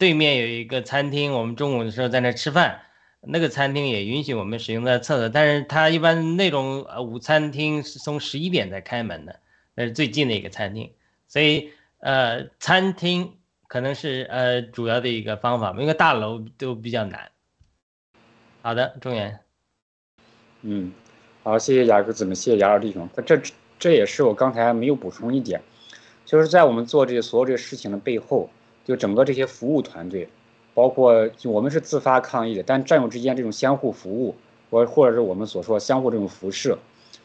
对面有一个餐厅，我们中午的时候在那吃饭，那个餐厅也允许我们使用在厕所，但是它一般那种呃午餐厅是从十一点才开门的，那是最近的一个餐厅，所以呃餐厅可能是呃主要的一个方法，因为大楼都比较难。好的，中原。嗯，好，谢谢雅哥子们，谢谢雅老弟兄，这这也是我刚才没有补充一点，就是在我们做这些所有这些事情的背后。就整个这些服务团队，包括我们是自发抗议的，但战友之间这种相互服务，或或者是我们所说相互这种辐射，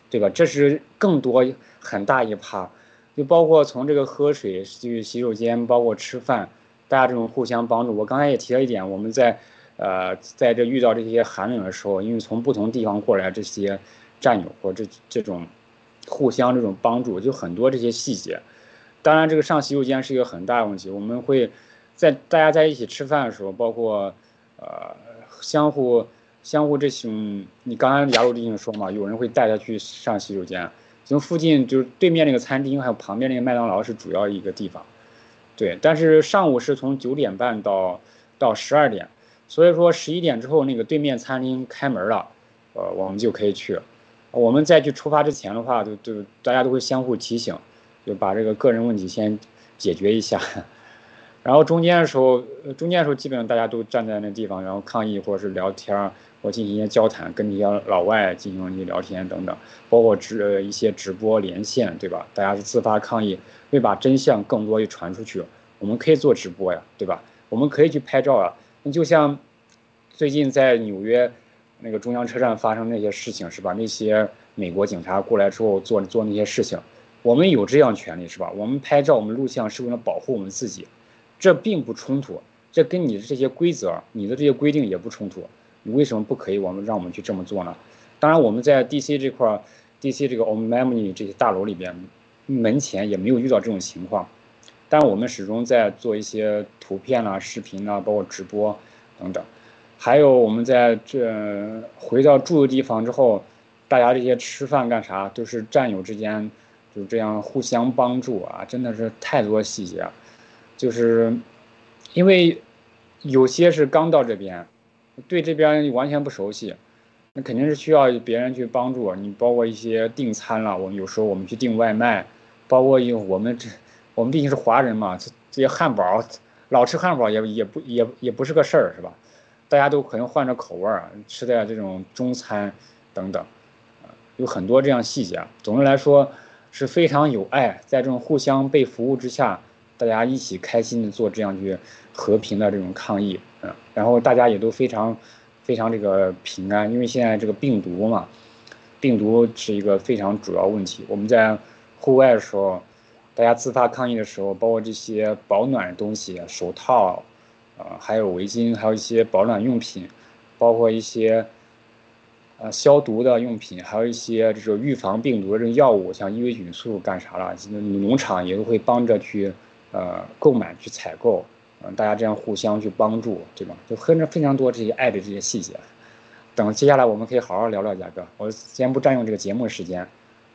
对吧？这是更多很大一趴，就包括从这个喝水去洗手间，包括吃饭，大家这种互相帮助。我刚才也提了一点，我们在呃在这遇到这些寒冷的时候，因为从不同地方过来这些战友或这这种互相这种帮助，就很多这些细节。当然，这个上洗手间是一个很大的问题。我们会在大家在一起吃饭的时候，包括呃相互相互这种，你刚才雅鲁弟兄说嘛，有人会带他去上洗手间。从附近就是对面那个餐厅，还有旁边那个麦当劳是主要一个地方。对，但是上午是从九点半到到十二点，所以说十一点之后那个对面餐厅开门了，呃，我们就可以去。我们再去出发之前的话，就就大家都会相互提醒。就把这个个人问题先解决一下，然后中间的时候，中间的时候基本上大家都站在那地方，然后抗议或者是聊天或进行一些交谈，跟那些老外进行一些聊天等等，包括直呃一些直播连线，对吧？大家是自发抗议，会把真相更多的传出去。我我们可以做直播呀，对吧？我们可以去拍照啊。那就像最近在纽约那个中央车站发生那些事情，是吧？那些美国警察过来之后做做那些事情，我们有这样权利，是吧？我们拍照，我们录像是为了保护我们自己，这并不冲突，这跟你的这些规则、你的这些规定也不冲突。你为什么不可以？我们让我们去这么做呢？当然，我们在 DC 这块，DC 这个 o m e m o n y 这些大楼里边门前也没有遇到这种情况。但我们始终在做一些图片啊、视频啊，包括直播等等。还有我们在这回到住的地方之后，大家这些吃饭干啥都是战友之间就这样互相帮助啊，真的是太多细节。就是因为有些是刚到这边，对这边完全不熟悉，那肯定是需要别人去帮助。你包括一些订餐了，我们有时候我们去订外卖，包括有我们这。我们毕竟是华人嘛，这些汉堡，老吃汉堡也也不也也不是个事儿，是吧？大家都可能换着口味儿，吃点这种中餐等等，有很多这样细节。总的来说是非常有爱，在这种互相被服务之下，大家一起开心的做这样去和平的这种抗议，嗯，然后大家也都非常非常这个平安，因为现在这个病毒嘛，病毒是一个非常主要问题。我们在户外的时候。大家自发抗议的时候，包括这些保暖的东西，手套，啊，还有围巾，还有一些保暖用品，包括一些，呃，消毒的用品，还有一些这种预防病毒的这种药物，像伊维菌素干啥了？农场也都会帮着去，呃，购买去采购，嗯，大家这样互相去帮助，对吧？就非常非常多这些爱的这些细节。等接下来我们可以好好聊聊贾哥，我先不占用这个节目时间，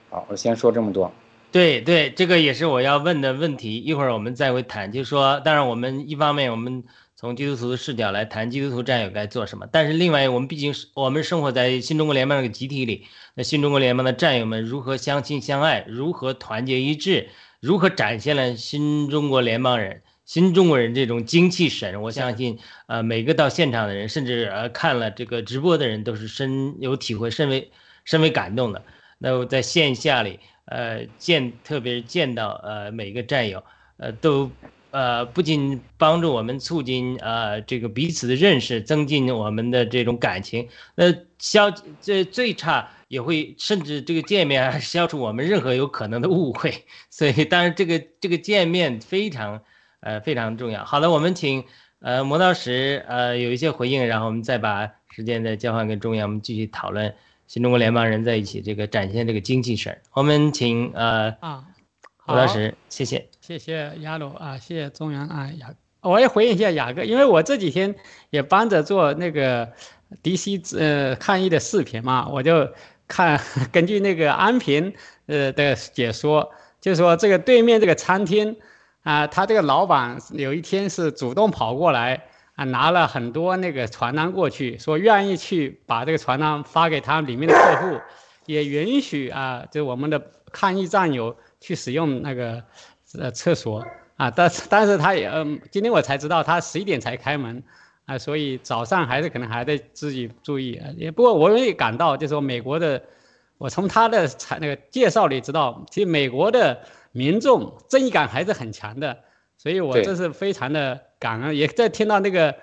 好，我先说这么多。对对，这个也是我要问的问题。一会儿我们再会谈，就说，当然我们一方面我们从基督徒的视角来谈基督徒战友该做什么，但是另外我们毕竟是我们生活在新中国联邦这个集体里，那新中国联邦的战友们如何相亲相爱，如何团结一致，如何展现了新中国联邦人、新中国人这种精气神？我相信，呃，每个到现场的人，甚至呃看了这个直播的人，都是深有体会，甚为甚为感动的。那我在线下里。呃，见特别是见到呃每个战友，呃都呃不仅帮助我们促进呃这个彼此的认识，增进我们的这种感情，那消这最差也会甚至这个见面消除我们任何有可能的误会，所以当然这个这个见面非常呃非常重要。好的，我们请呃磨刀石呃有一些回应，然后我们再把时间再交换给中央，我们继续讨论。新中国联邦人在一起，这个展现这个精气神。我们请呃啊，磨刀石，谢谢，谢谢亚鲁啊，谢谢中原啊雅，我也回应一下雅哥，因为我这几天也帮着做那个 DC 呃抗议的视频嘛，我就看根据那个安平呃的解说，就说这个对面这个餐厅啊，他这个老板有一天是主动跑过来。啊，拿了很多那个传单过去，说愿意去把这个传单发给他里面的客户，也允许啊，就我们的抗议战友去使用那个呃厕所啊，但是但是他也嗯，今天我才知道他十一点才开门啊，所以早上还是可能还得自己注意啊。也不过我也感到，就是说美国的，我从他的采那个介绍里知道，其实美国的民众正义感还是很强的，所以我这是非常的。感恩也在听到那个，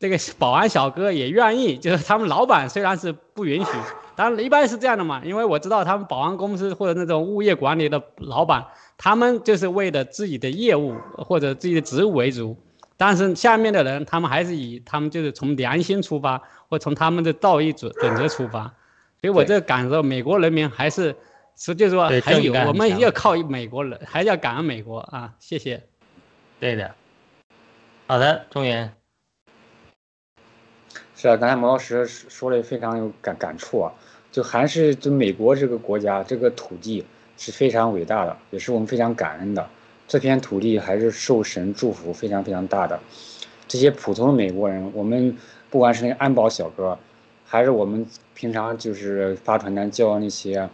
这个保安小哥也愿意，就是他们老板虽然是不允许，当然一般是这样的嘛，因为我知道他们保安公司或者那种物业管理的老板，他们就是为了自己的业务或者自己的职务为主，但是下面的人他们还是以他们就是从良心出发，或从他们的道义准准则出发，所以我这感受美国人民还是是就是说还有我们要靠美国人，还是要感恩美国啊，谢谢。对的。好的，中原。是啊，刚才毛老师说的非常有感感触啊，就还是就美国这个国家这个土地是非常伟大的，也是我们非常感恩的。这片土地还是受神祝福非常非常大的。这些普通美国人，我们不管是那个安保小哥，还是我们平常就是发传单叫那些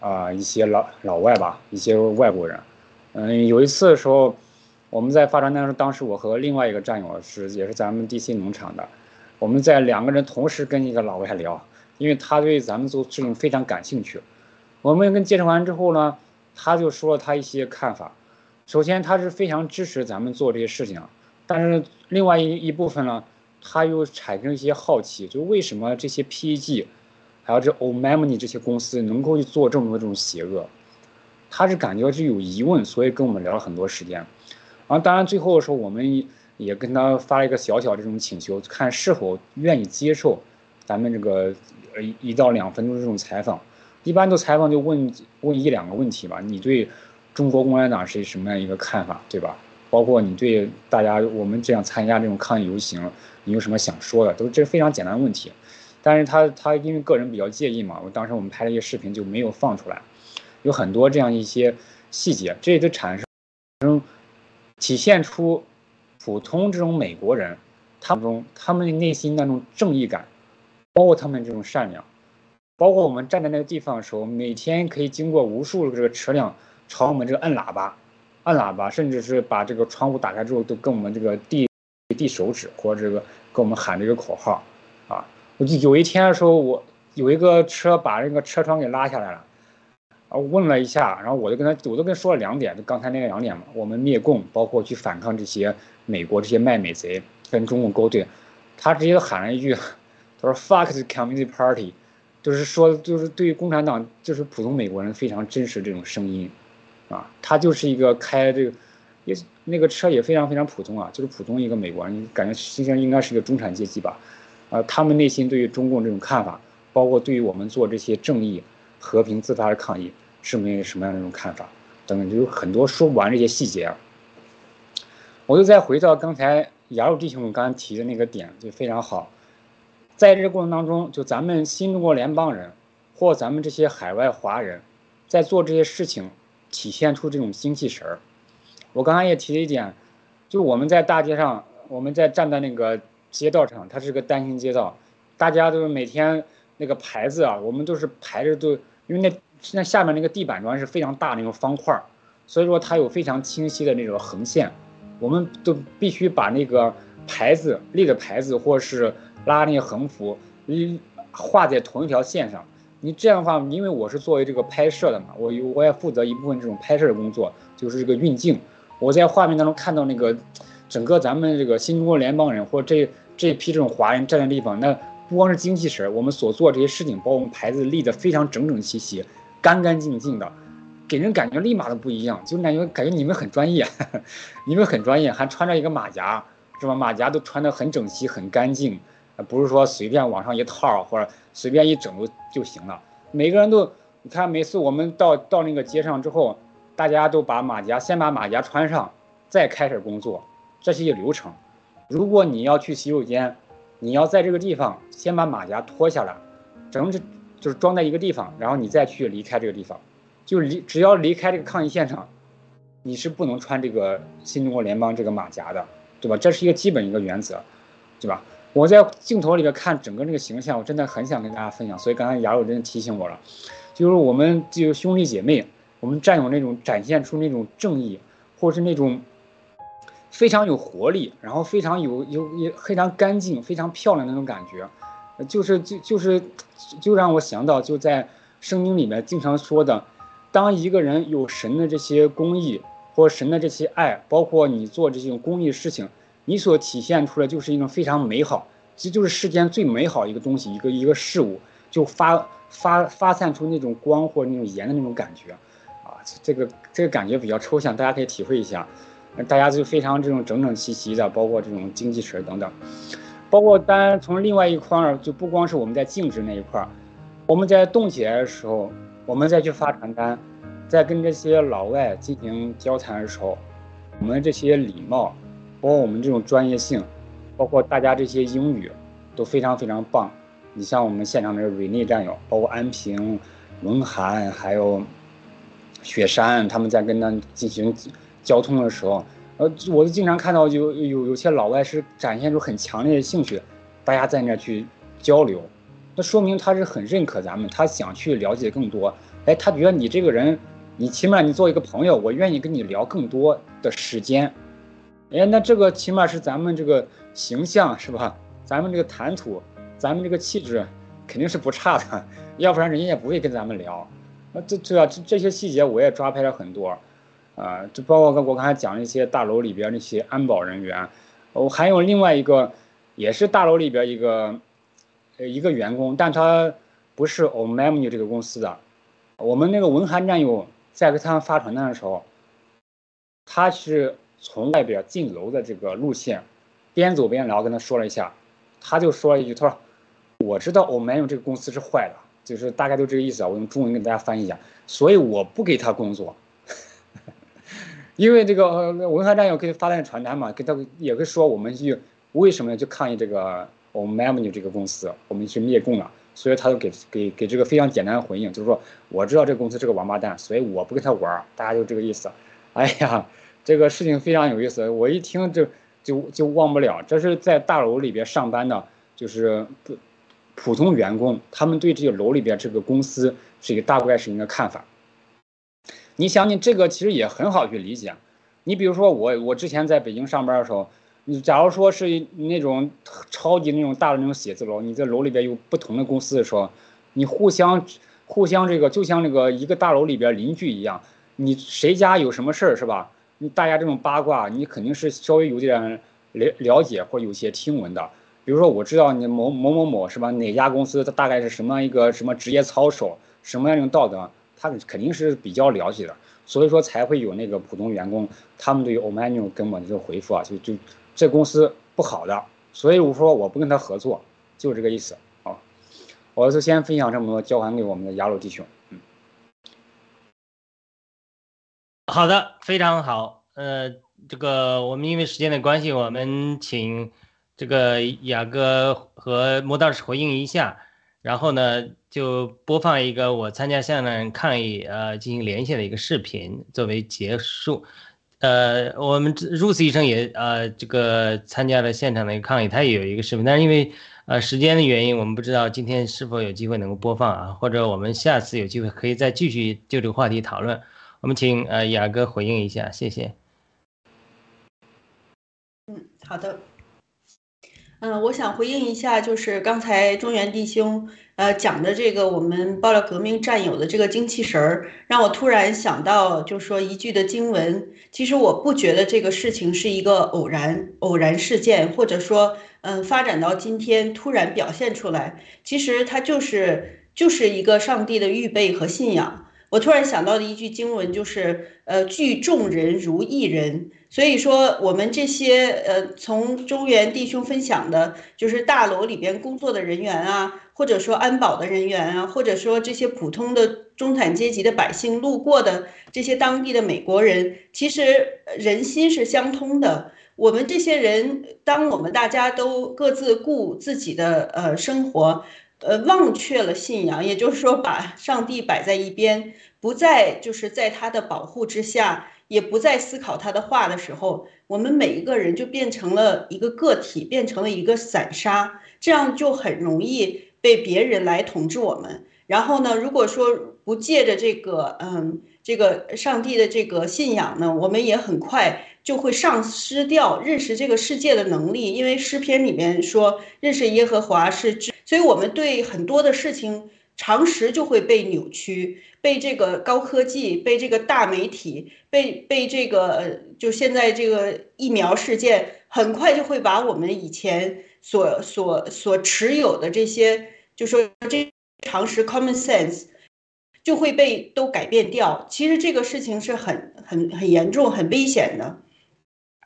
啊一些老老外吧，一些外国人，嗯，有一次的时候。我们在发传单的时候，当时我和另外一个战友是也是咱们 DC 农场的，我们在两个人同时跟一个老外聊，因为他对咱们做事情非常感兴趣。我们跟接触完之后呢，他就说了他一些看法，首先他是非常支持咱们做这些事情，但是另外一一部分呢，他又产生一些好奇，就为什么这些 PEG，还有这 o m e m o n y 这些公司能够去做这么多这种邪恶？他是感觉是有疑问，所以跟我们聊了很多时间。然后当然最后的时候，我们也跟他发了一个小小这种请求，看是否愿意接受咱们这个呃一到两分钟这种采访。一般都采访就问问一两个问题吧，你对中国共产党是什么样一个看法，对吧？包括你对大家我们这样参加这种抗议游行，你有什么想说的？都是这非常简单的问题。但是他他因为个人比较介意嘛，我当时我们拍了一些视频就没有放出来。有很多这样一些细节，这都产生体现出普通这种美国人，他们中他们内心那种正义感，包括他们这种善良，包括我们站在那个地方的时候，每天可以经过无数这个车辆朝我们这个摁喇叭，按喇叭，甚至是把这个窗户打开之后，都跟我们这个递递手指或者这个跟我们喊这个口号，啊，我就有一天的时候，我有一个车把那个车窗给拉下来了。啊，问了一下，然后我就跟他，我都跟他说了两点，就刚才那个两点嘛，我们灭共，包括去反抗这些美国这些卖美贼，跟中共勾兑。他直接喊了一句，他说 “fuck the Communist Party”，就是说，就是对于共产党，就是普通美国人非常真实这种声音，啊，他就是一个开这个，也那个车也非常非常普通啊，就是普通一个美国人，感觉实际上应该是个中产阶级吧，啊，他们内心对于中共这种看法，包括对于我们做这些正义、和平、自发的抗议。是没什么样的一种看法，等等，就有很多说不完这些细节啊。我就再回到刚才雅鲁弟兄刚才提的那个点，就非常好。在这个过程当中，就咱们新中国联邦人，或咱们这些海外华人，在做这些事情，体现出这种精气神儿。我刚才也提了一点，就我们在大街上，我们在站在那个街道上，它是个单行街道，大家都是每天那个牌子啊，我们都是排着都，因为那。现在下面那个地板砖是非常大那种方块儿，所以说它有非常清晰的那种横线，我们都必须把那个牌子立的牌子或是拉那个横幅，你画在同一条线上。你这样的话，因为我是作为这个拍摄的嘛，我有我也负责一部分这种拍摄的工作，就是这个运镜。我在画面当中看到那个整个咱们这个新中国联邦人或这这批这种华人站的地方，那不光是精气神，我们所做这些事情，包括我们牌子立的非常整整齐齐。干干净净的，给人感觉立马都不一样，就感觉感觉你们很专业，你们很专业，还穿着一个马甲，是吧？马甲都穿得很整齐、很干净，不是说随便往上一套或者随便一整就就行了。每个人都，你看每次我们到到那个街上之后，大家都把马甲先把马甲穿上，再开始工作，这是一流程。如果你要去洗手间，你要在这个地方先把马甲脱下来，整。就是装在一个地方，然后你再去离开这个地方，就离只要离开这个抗议现场，你是不能穿这个新中国联邦这个马甲的，对吧？这是一个基本一个原则，对吧？我在镜头里边看整个那个形象，我真的很想跟大家分享，所以刚才雅鲁真的提醒我了，就是我们就兄弟姐妹，我们占有那种展现出那种正义，或是那种非常有活力，然后非常有有也非常干净、非常漂亮那种感觉。就是就就是，就让我想到就在圣经里面经常说的，当一个人有神的这些公义或神的这些爱，包括你做这种公益事情，你所体现出来就是一种非常美好，这就是世间最美好一个东西，一个一个事物，就发发发散出那种光或者那种盐的那种感觉，啊，这个这个感觉比较抽象，大家可以体会一下，大家就非常这种整整齐齐的，包括这种精气神等等。包括当然从另外一块儿，就不光是我们在静止那一块儿，我们在动起来的时候，我们再去发传单，在跟这些老外进行交谈的时候，我们这些礼貌，包括我们这种专业性，包括大家这些英语，都非常非常棒。你像我们现场的瑞内战友，包括安平、文涵，还有雪山，他们在跟他进行交通的时候。呃，我就经常看到有有有些老外是展现出很强烈的兴趣，大家在那去交流，那说明他是很认可咱们，他想去了解更多。哎，他觉得你这个人，你起码你做一个朋友，我愿意跟你聊更多的时间。哎，那这个起码是咱们这个形象是吧？咱们这个谈吐，咱们这个气质肯定是不差的，要不然人家也不会跟咱们聊。那这这啊这这些细节我也抓拍了很多。啊，这包括我刚才讲那些大楼里边那些安保人员，我还有另外一个，也是大楼里边一个，呃一个员工，但他不是 o m e m u 这个公司的。我们那个文涵战友在给他们发传单的时候，他是从外边进楼的这个路线，边走边聊，跟他说了一下，他就说了一句，他说：“我知道 o m e m u 这个公司是坏的，就是大概就这个意思啊。”我用中文给大家翻译一下，所以我不给他工作。因为这个文化战友可以发那传单嘛，给他也会说我们去为什么要去抗议这个我们 Avenue 这个公司，我们去灭共了，所以他就给给给这个非常简单的回应，就是说我知道这个公司是个王八蛋，所以我不跟他玩儿，大家就这个意思。哎呀，这个事情非常有意思，我一听就就就忘不了，这是在大楼里边上班的，就是普普通员工，他们对这个楼里边这个公司是一个大概是一个看法。你想，你这个其实也很好去理解。你比如说我，我之前在北京上班的时候，你假如说是那种超级那种大的那种写字楼，你在楼里边有不同的公司的时候，你互相互相这个就像那个一个大楼里边邻居一样，你谁家有什么事儿是吧？大家这种八卦，你肯定是稍微有点了了解或有些听闻的。比如说我知道你某某某某是吧？哪家公司它大概是什么一个什么职业操守，什么样一种道德？他肯定是比较了解的，所以说才会有那个普通员工，他们对于 o m a n u 跟我这个回复啊，就就这公司不好的，所以我说我不跟他合作，就这个意思啊。我就先分享这么多，交还给我们的雅鲁弟兄。嗯，好的，非常好。呃，这个我们因为时间的关系，我们请这个雅哥和魔道士回应一下。然后呢，就播放一个我参加现场抗议呃进行连线的一个视频作为结束。呃，我们 Rose 医生也呃这个参加了现场的一个抗议，他也有一个视频，但是因为呃时间的原因，我们不知道今天是否有机会能够播放啊，或者我们下次有机会可以再继续就这个话题讨论。我们请呃雅哥回应一下，谢谢。嗯，好的。嗯，我想回应一下，就是刚才中原弟兄呃讲的这个我们爆料革命战友的这个精气神儿，让我突然想到，就说一句的经文。其实我不觉得这个事情是一个偶然偶然事件，或者说嗯发展到今天突然表现出来，其实它就是就是一个上帝的预备和信仰。我突然想到的一句经文就是，呃，聚众人如一人。所以说，我们这些呃，从中原弟兄分享的，就是大楼里边工作的人员啊，或者说安保的人员啊，或者说这些普通的中产阶级的百姓路过的这些当地的美国人，其实人心是相通的。我们这些人，当我们大家都各自顾自己的呃生活。呃，忘却了信仰，也就是说，把上帝摆在一边，不再就是在他的保护之下，也不再思考他的话的时候，我们每一个人就变成了一个个体，变成了一个散沙，这样就很容易被别人来统治我们。然后呢，如果说不借着这个，嗯，这个上帝的这个信仰呢，我们也很快就会丧失掉认识这个世界的能力，因为诗篇里面说，认识耶和华是知。所以，我们对很多的事情，常识就会被扭曲，被这个高科技，被这个大媒体，被被这个，就现在这个疫苗事件，很快就会把我们以前所所所持有的这些，就说这常识 common sense，就会被都改变掉。其实这个事情是很很很严重、很危险的。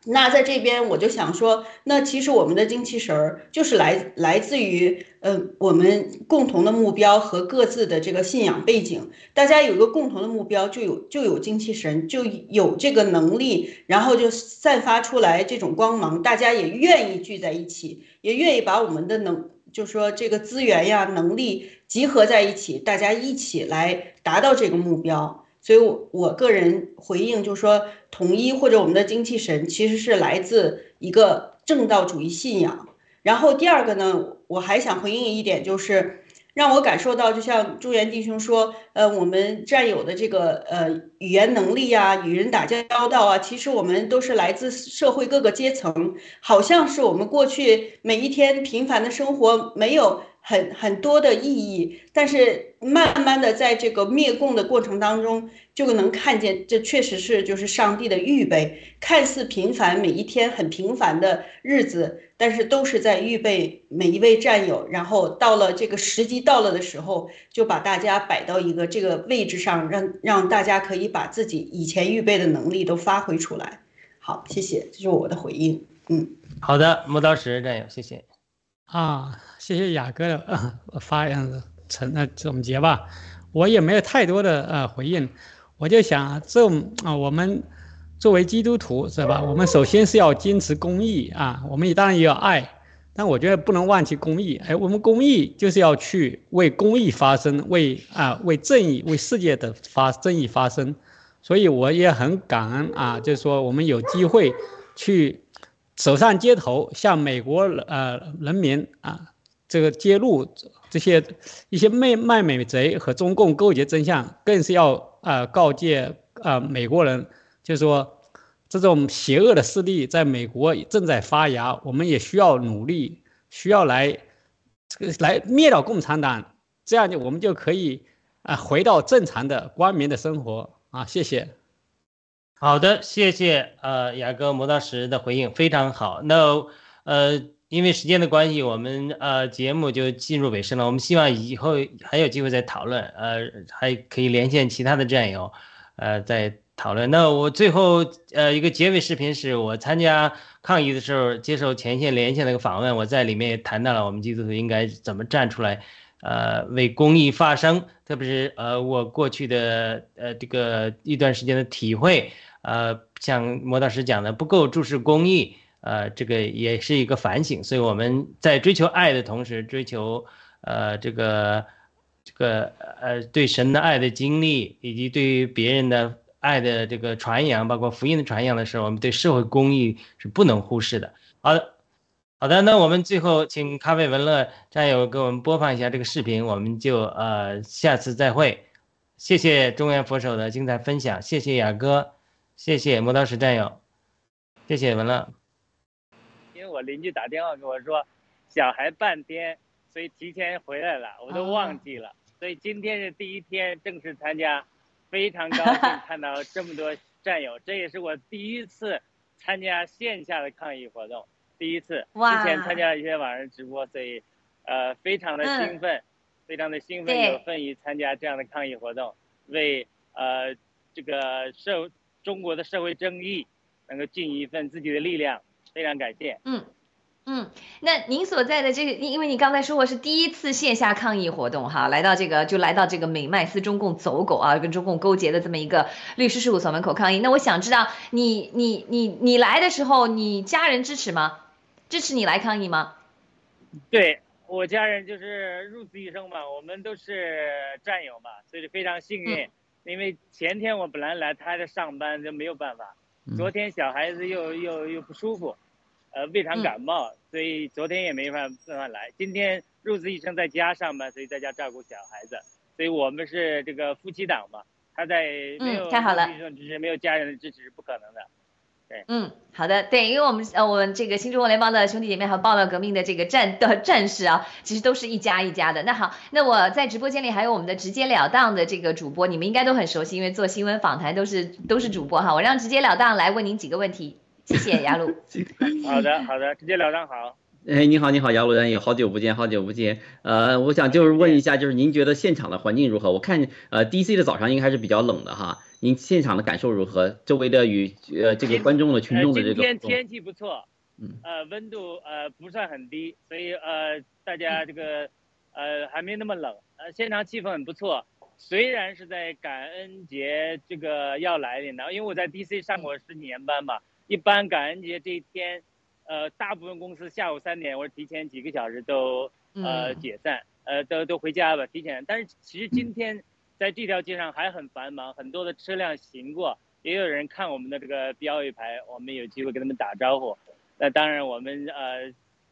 那在这边我就想说，那其实我们的精气神儿就是来来自于，呃，我们共同的目标和各自的这个信仰背景。大家有一个共同的目标，就有就有精气神，就有这个能力，然后就散发出来这种光芒。大家也愿意聚在一起，也愿意把我们的能，就是说这个资源呀、能力集合在一起，大家一起来达到这个目标。所以，我我个人回应就是说，统一或者我们的精气神其实是来自一个正道主义信仰。然后第二个呢，我还想回应一点，就是让我感受到，就像朱元弟兄说，呃，我们占有的这个呃语言能力啊，与人打交道啊，其实我们都是来自社会各个阶层，好像是我们过去每一天平凡的生活没有。很很多的意义，但是慢慢的在这个灭共的过程当中，就能看见这确实是就是上帝的预备，看似平凡，每一天很平凡的日子，但是都是在预备每一位战友，然后到了这个时机到了的时候，就把大家摆到一个这个位置上，让让大家可以把自己以前预备的能力都发挥出来。好，谢谢，这是我的回应。嗯，好的，磨刀石战友，谢谢。啊，谢谢雅哥的呃 发言成呃总结吧，我也没有太多的呃回应，我就想啊这种啊，我们作为基督徒是吧？我们首先是要坚持公义啊，我们也当然也要爱，但我觉得不能忘记公义。哎，我们公义就是要去为公义发声，为啊为正义为世界的发正义发声，所以我也很感恩啊，就是说我们有机会去。走上街头，向美国呃人民啊，这个揭露这些一些卖卖美贼和中共勾结真相，更是要啊告诫啊美国人，就是说这种邪恶的势力在美国正在发芽，我们也需要努力，需要来这个来灭掉共产党，这样就我们就可以啊回到正常的光明的生活啊，谢谢。好的，谢谢呃雅各磨刀石的回应非常好。那呃因为时间的关系，我们呃节目就进入尾声了。我们希望以后还有机会再讨论，呃还可以连线其他的战友，呃再讨论。那我最后呃一个结尾视频是我参加抗议的时候接受前线连线的一个访问，我在里面也谈到了我们基督徒应该怎么站出来。呃，为公益发声，特别是呃，我过去的呃这个一段时间的体会，呃，像磨刀石讲的，不够重视公益，呃，这个也是一个反省。所以我们在追求爱的同时，追求呃这个这个呃对神的爱的经历，以及对于别人的爱的这个传扬，包括福音的传扬的时候，我们对社会公益是不能忽视的。好的。好的，那我们最后请咖啡文乐战友给我们播放一下这个视频，我们就呃下次再会。谢谢中原佛手的精彩分享，谢谢雅哥，谢谢磨刀石战友，谢谢文乐。我邻居打电话跟我说，小孩半天，所以提前回来了，我都忘记了。所以今天是第一天正式参加，非常高兴看到这么多战友，这也是我第一次参加线下的抗议活动。第一次，之前参加了一些网上直播，所以，呃，非常的兴奋，非常的兴奋，有份于参加这样的抗议活动，为呃这个社中国的社会正义能够尽一份自己的力量，非常感谢。嗯嗯，那您所在的这个，因为你刚才说过是第一次线下抗议活动哈，来到这个就来到这个美麦斯中共走狗啊，跟中共勾结的这么一个律师事务所门口抗议。那我想知道，你你你你来的时候，你家人支持吗？支持你来抗议吗？对我家人就是入死一生嘛，我们都是战友嘛，所以非常幸运。因为前天我本来来，他还在上班，就没有办法。昨天小孩子又又又不舒服，呃，胃肠感冒，所以昨天也没法办法来。今天入职医生在家上班，所以在家照顾小孩子。所以我们是这个夫妻档嘛，他在没有太好了，支持没有家人的支持是不可能的。对嗯，好的，对，因为我们呃，我们这个新中国联邦的兄弟姐妹和报道革命的这个战的战士啊，其实都是一家一家的。那好，那我在直播间里还有我们的直截了当的这个主播，你们应该都很熟悉，因为做新闻访谈都是都是主播哈。我让直截了当来问您几个问题，谢谢雅鲁。好的，好的，直接了当好。哎，你好，你好，雅鲁人也好久不见，好久不见。呃，我想就是问一下，就是您觉得现场的环境如何？我看呃，DC 的早上应该还是比较冷的哈。您现场的感受如何？周围的与呃这个观众的群众的这个。今天天气不错，嗯，呃，温度呃不算很低，所以呃大家这个呃还没那么冷。呃，现场气氛很不错。虽然是在感恩节这个要来临的，因为我在 DC 上过十几年班嘛，一般感恩节这一天。呃，大部分公司下午三点或者提前几个小时都呃解散，呃都都回家吧，提前。但是其实今天在这条街上还很繁忙，很多的车辆行过，也有人看我们的这个标语牌，我们有机会跟他们打招呼。那当然我们呃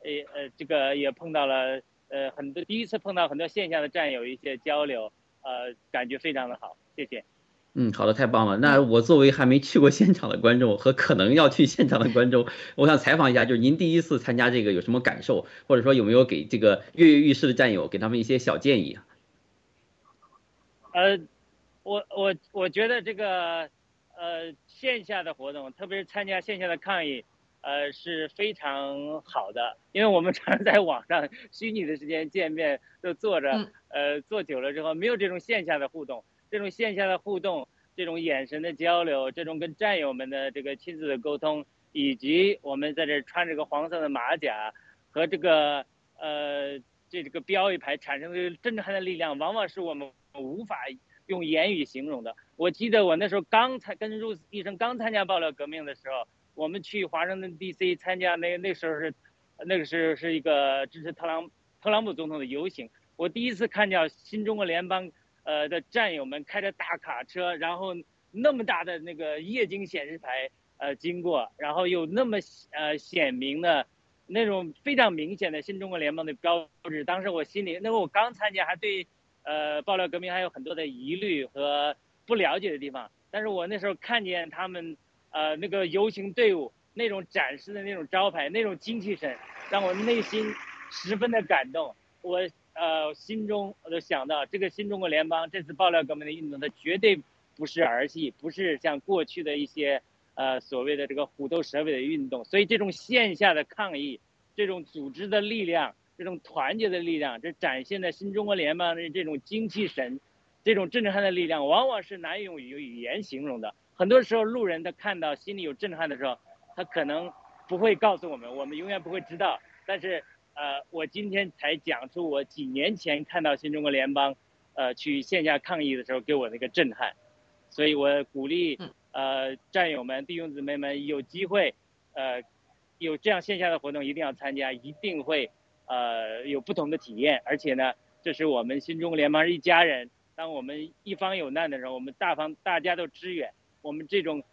呃呃这个也碰到了呃很多第一次碰到很多线下的战友一些交流，呃感觉非常的好，谢谢。嗯，好的，太棒了。那我作为还没去过现场的观众和可能要去现场的观众，我想采访一下，就是您第一次参加这个有什么感受，或者说有没有给这个跃跃欲试的战友给他们一些小建议？呃，我我我觉得这个呃线下的活动，特别是参加线下的抗议，呃是非常好的，因为我们常常在网上虚拟的时间见面，就坐着，呃坐久了之后，没有这种线下的互动。这种线下的互动，这种眼神的交流，这种跟战友们的这个亲自的沟通，以及我们在这穿着个黄色的马甲，和这个呃这这个标语牌产生的震撼的力量，往往是我们无法用言语形容的。我记得我那时候刚参跟入医生刚参加爆料革命的时候，我们去华盛顿 D.C. 参加那那时候是那个是是一个支持特朗特朗普总统的游行，我第一次看见新中国联邦。呃的战友们开着大卡车，然后那么大的那个液晶显示牌呃经过，然后有那么呃显明的，那种非常明显的新中国联盟的标志。当时我心里，那个我刚参加，还对呃爆料革命还有很多的疑虑和不了解的地方。但是我那时候看见他们呃那个游行队伍那种展示的那种招牌，那种精气神，让我内心十分的感动。我。呃，心中我都想到，这个新中国联邦这次爆料革命的运动，它绝对不是儿戏，不是像过去的一些呃所谓的这个虎头蛇尾的运动。所以这种线下的抗议，这种组织的力量，这种团结的力量，这展现的新中国联邦的这种精气神，这种震撼的力量，往往是难以用语言形容的。很多时候，路人他看到心里有震撼的时候，他可能不会告诉我们，我们永远不会知道。但是。呃，我今天才讲出我几年前看到新中国联邦，呃，去线下抗议的时候给我那个震撼，所以我鼓励呃战友们、弟兄姊妹们有机会，呃，有这样线下的活动一定要参加，一定会呃有不同的体验。而且呢，这是我们新中国联邦是一家人，当我们一方有难的时候，我们大方大家都支援，我们这种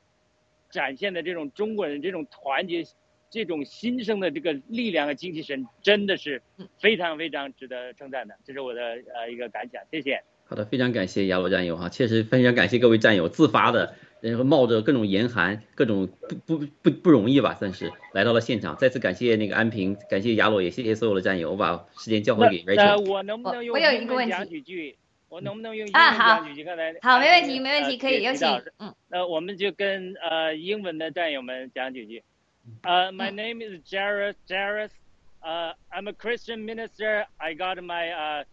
展现的这种中国人这种团结。这种新生的这个力量和精气神，真的是非常非常值得称赞的。这是我的呃一个感想，谢谢。好的，非常感谢雅鲁战友哈，确实非常感谢各位战友自发的，然后冒着各种严寒、各种不不不不容易吧，算是来到了现场。再次感谢那个安平，感谢雅鲁，也谢谢所有的战友。我把时间交还给 Rachel。那我能不能用英文讲几句？我能不能用英文讲几句？刚才好，没问题，没问题，可以有请。嗯，那我们就跟呃英文的战友们讲几句。Uh, my name is Jairus. Jairus. Uh, I'm a Christian minister. I got my uh,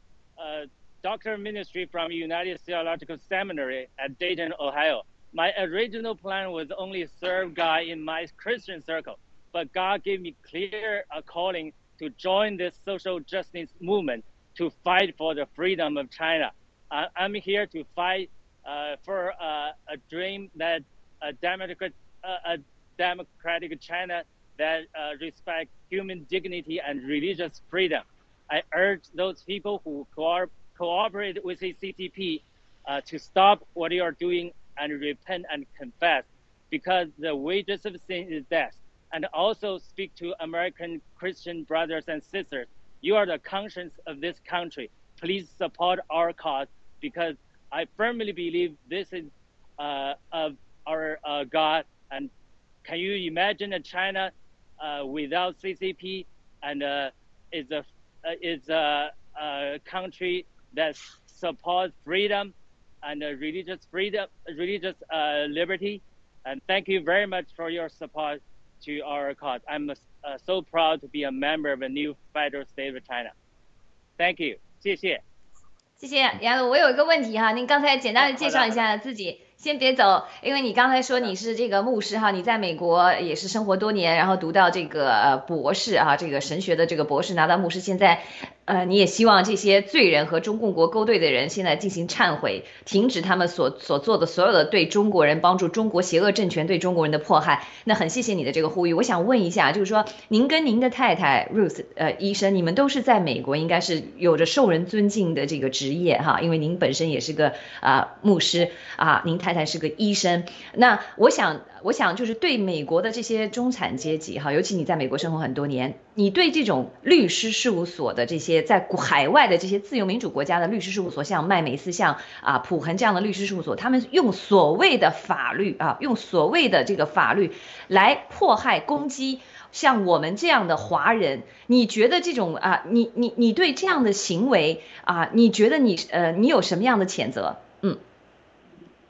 uh, doctor of ministry from United Theological Seminary at Dayton, Ohio. My original plan was only serve God in my Christian circle, but God gave me clear uh, calling to join this social justice movement to fight for the freedom of China. I'm here to fight uh, for uh, a dream that a democratic, uh, a democratic China that uh, respect human dignity and religious freedom. I urge those people who co- cooperate with the CCP uh, to stop what they are doing and repent and confess because the wages of sin is death. And also speak to American Christian brothers and sisters. You are the conscience of this country. Please support our cause because I firmly believe this is uh, of our uh, God and can you imagine a China uh, without CCP and uh, is a uh, is a, a, country that supports freedom and religious freedom, religious uh, liberty? And thank you very much for your support to our cause. I'm uh, so proud to be a member of a new federal state of China. Thank you，谢谢。谢谢杨总，我有一个问题哈，您刚才简单的介绍一下自己。 先别走，因为你刚才说你是这个牧师哈，你在美国也是生活多年，然后读到这个呃博士啊，这个神学的这个博士拿到牧师，现在。呃，你也希望这些罪人和中共国勾兑的人现在进行忏悔，停止他们所所做的所有的对中国人帮助中国邪恶政权对中国人的迫害。那很谢谢你的这个呼吁。我想问一下，就是说您跟您的太太 Ruth 呃医生，你们都是在美国，应该是有着受人尊敬的这个职业哈，因为您本身也是个啊牧师啊，您太。太太是个医生。那我想，我想就是对美国的这些中产阶级哈，尤其你在美国生活很多年，你对这种律师事务所的这些在海外的这些自由民主国家的律师事务所，像麦美斯、像啊普恒这样的律师事务所，他们用所谓的法律啊，用所谓的这个法律来迫害、攻击。像我们这样的华人，你觉得这种啊，你你你对这样的行为啊，你觉得你呃，你有什么样的谴责？嗯，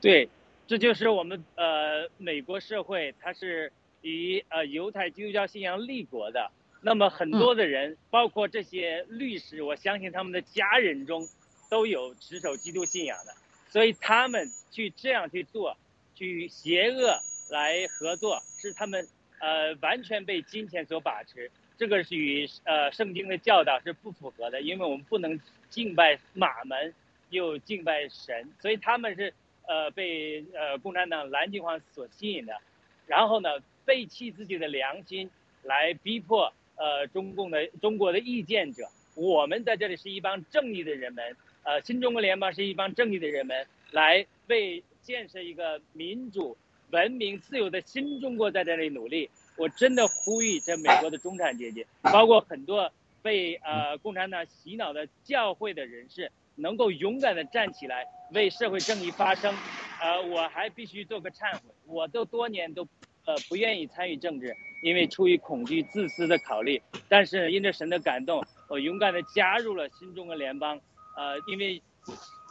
对，这就是我们呃美国社会，它是以呃犹太基督教信仰立国的。那么很多的人，包括这些律师，我相信他们的家人中都有持守基督信仰的，所以他们去这样去做，去邪恶来合作，是他们。呃，完全被金钱所把持，这个是与呃圣经的教导是不符合的，因为我们不能敬拜马门，又敬拜神，所以他们是呃被呃共产党蓝金黄所吸引的，然后呢背弃自己的良心，来逼迫呃中共的中国的意见者。我们在这里是一帮正义的人们，呃新中国联邦是一帮正义的人们，来为建设一个民主。文明自由的新中国在这里努力，我真的呼吁这美国的中产阶级，包括很多被呃共产党洗脑的教会的人士，能够勇敢的站起来为社会正义发声。呃，我还必须做个忏悔，我都多年都呃不愿意参与政治，因为出于恐惧、自私的考虑。但是因着神的感动，我勇敢的加入了新中国联邦。呃，因为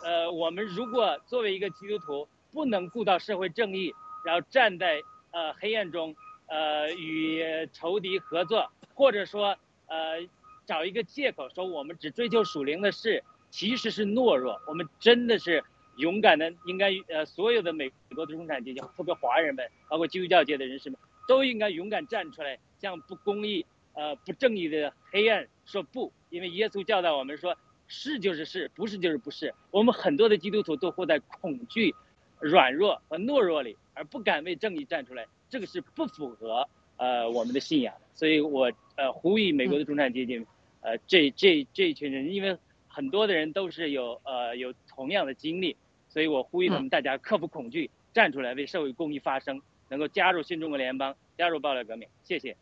呃我们如果作为一个基督徒，不能顾到社会正义。然后站在呃黑暗中，呃与仇敌合作，或者说呃找一个借口说我们只追求属灵的事，其实是懦弱。我们真的是勇敢的，应该呃所有的美国的中产阶级，特别华人们，包括基督教界的人士们，都应该勇敢站出来，向不公义、呃不正义的黑暗说不。因为耶稣教导我们说，是就是是，不是就是不是。我们很多的基督徒都活在恐惧、软弱和懦弱里。而不敢为正义站出来，这个是不符合呃我们的信仰。所以我呃呼吁美国的中产阶级，呃这这这一群人，因为很多的人都是有呃有同样的经历，所以我呼吁他们大家克服恐惧，站出来为社会公益发声，能够加入新中国联邦，加入暴力革命。谢谢。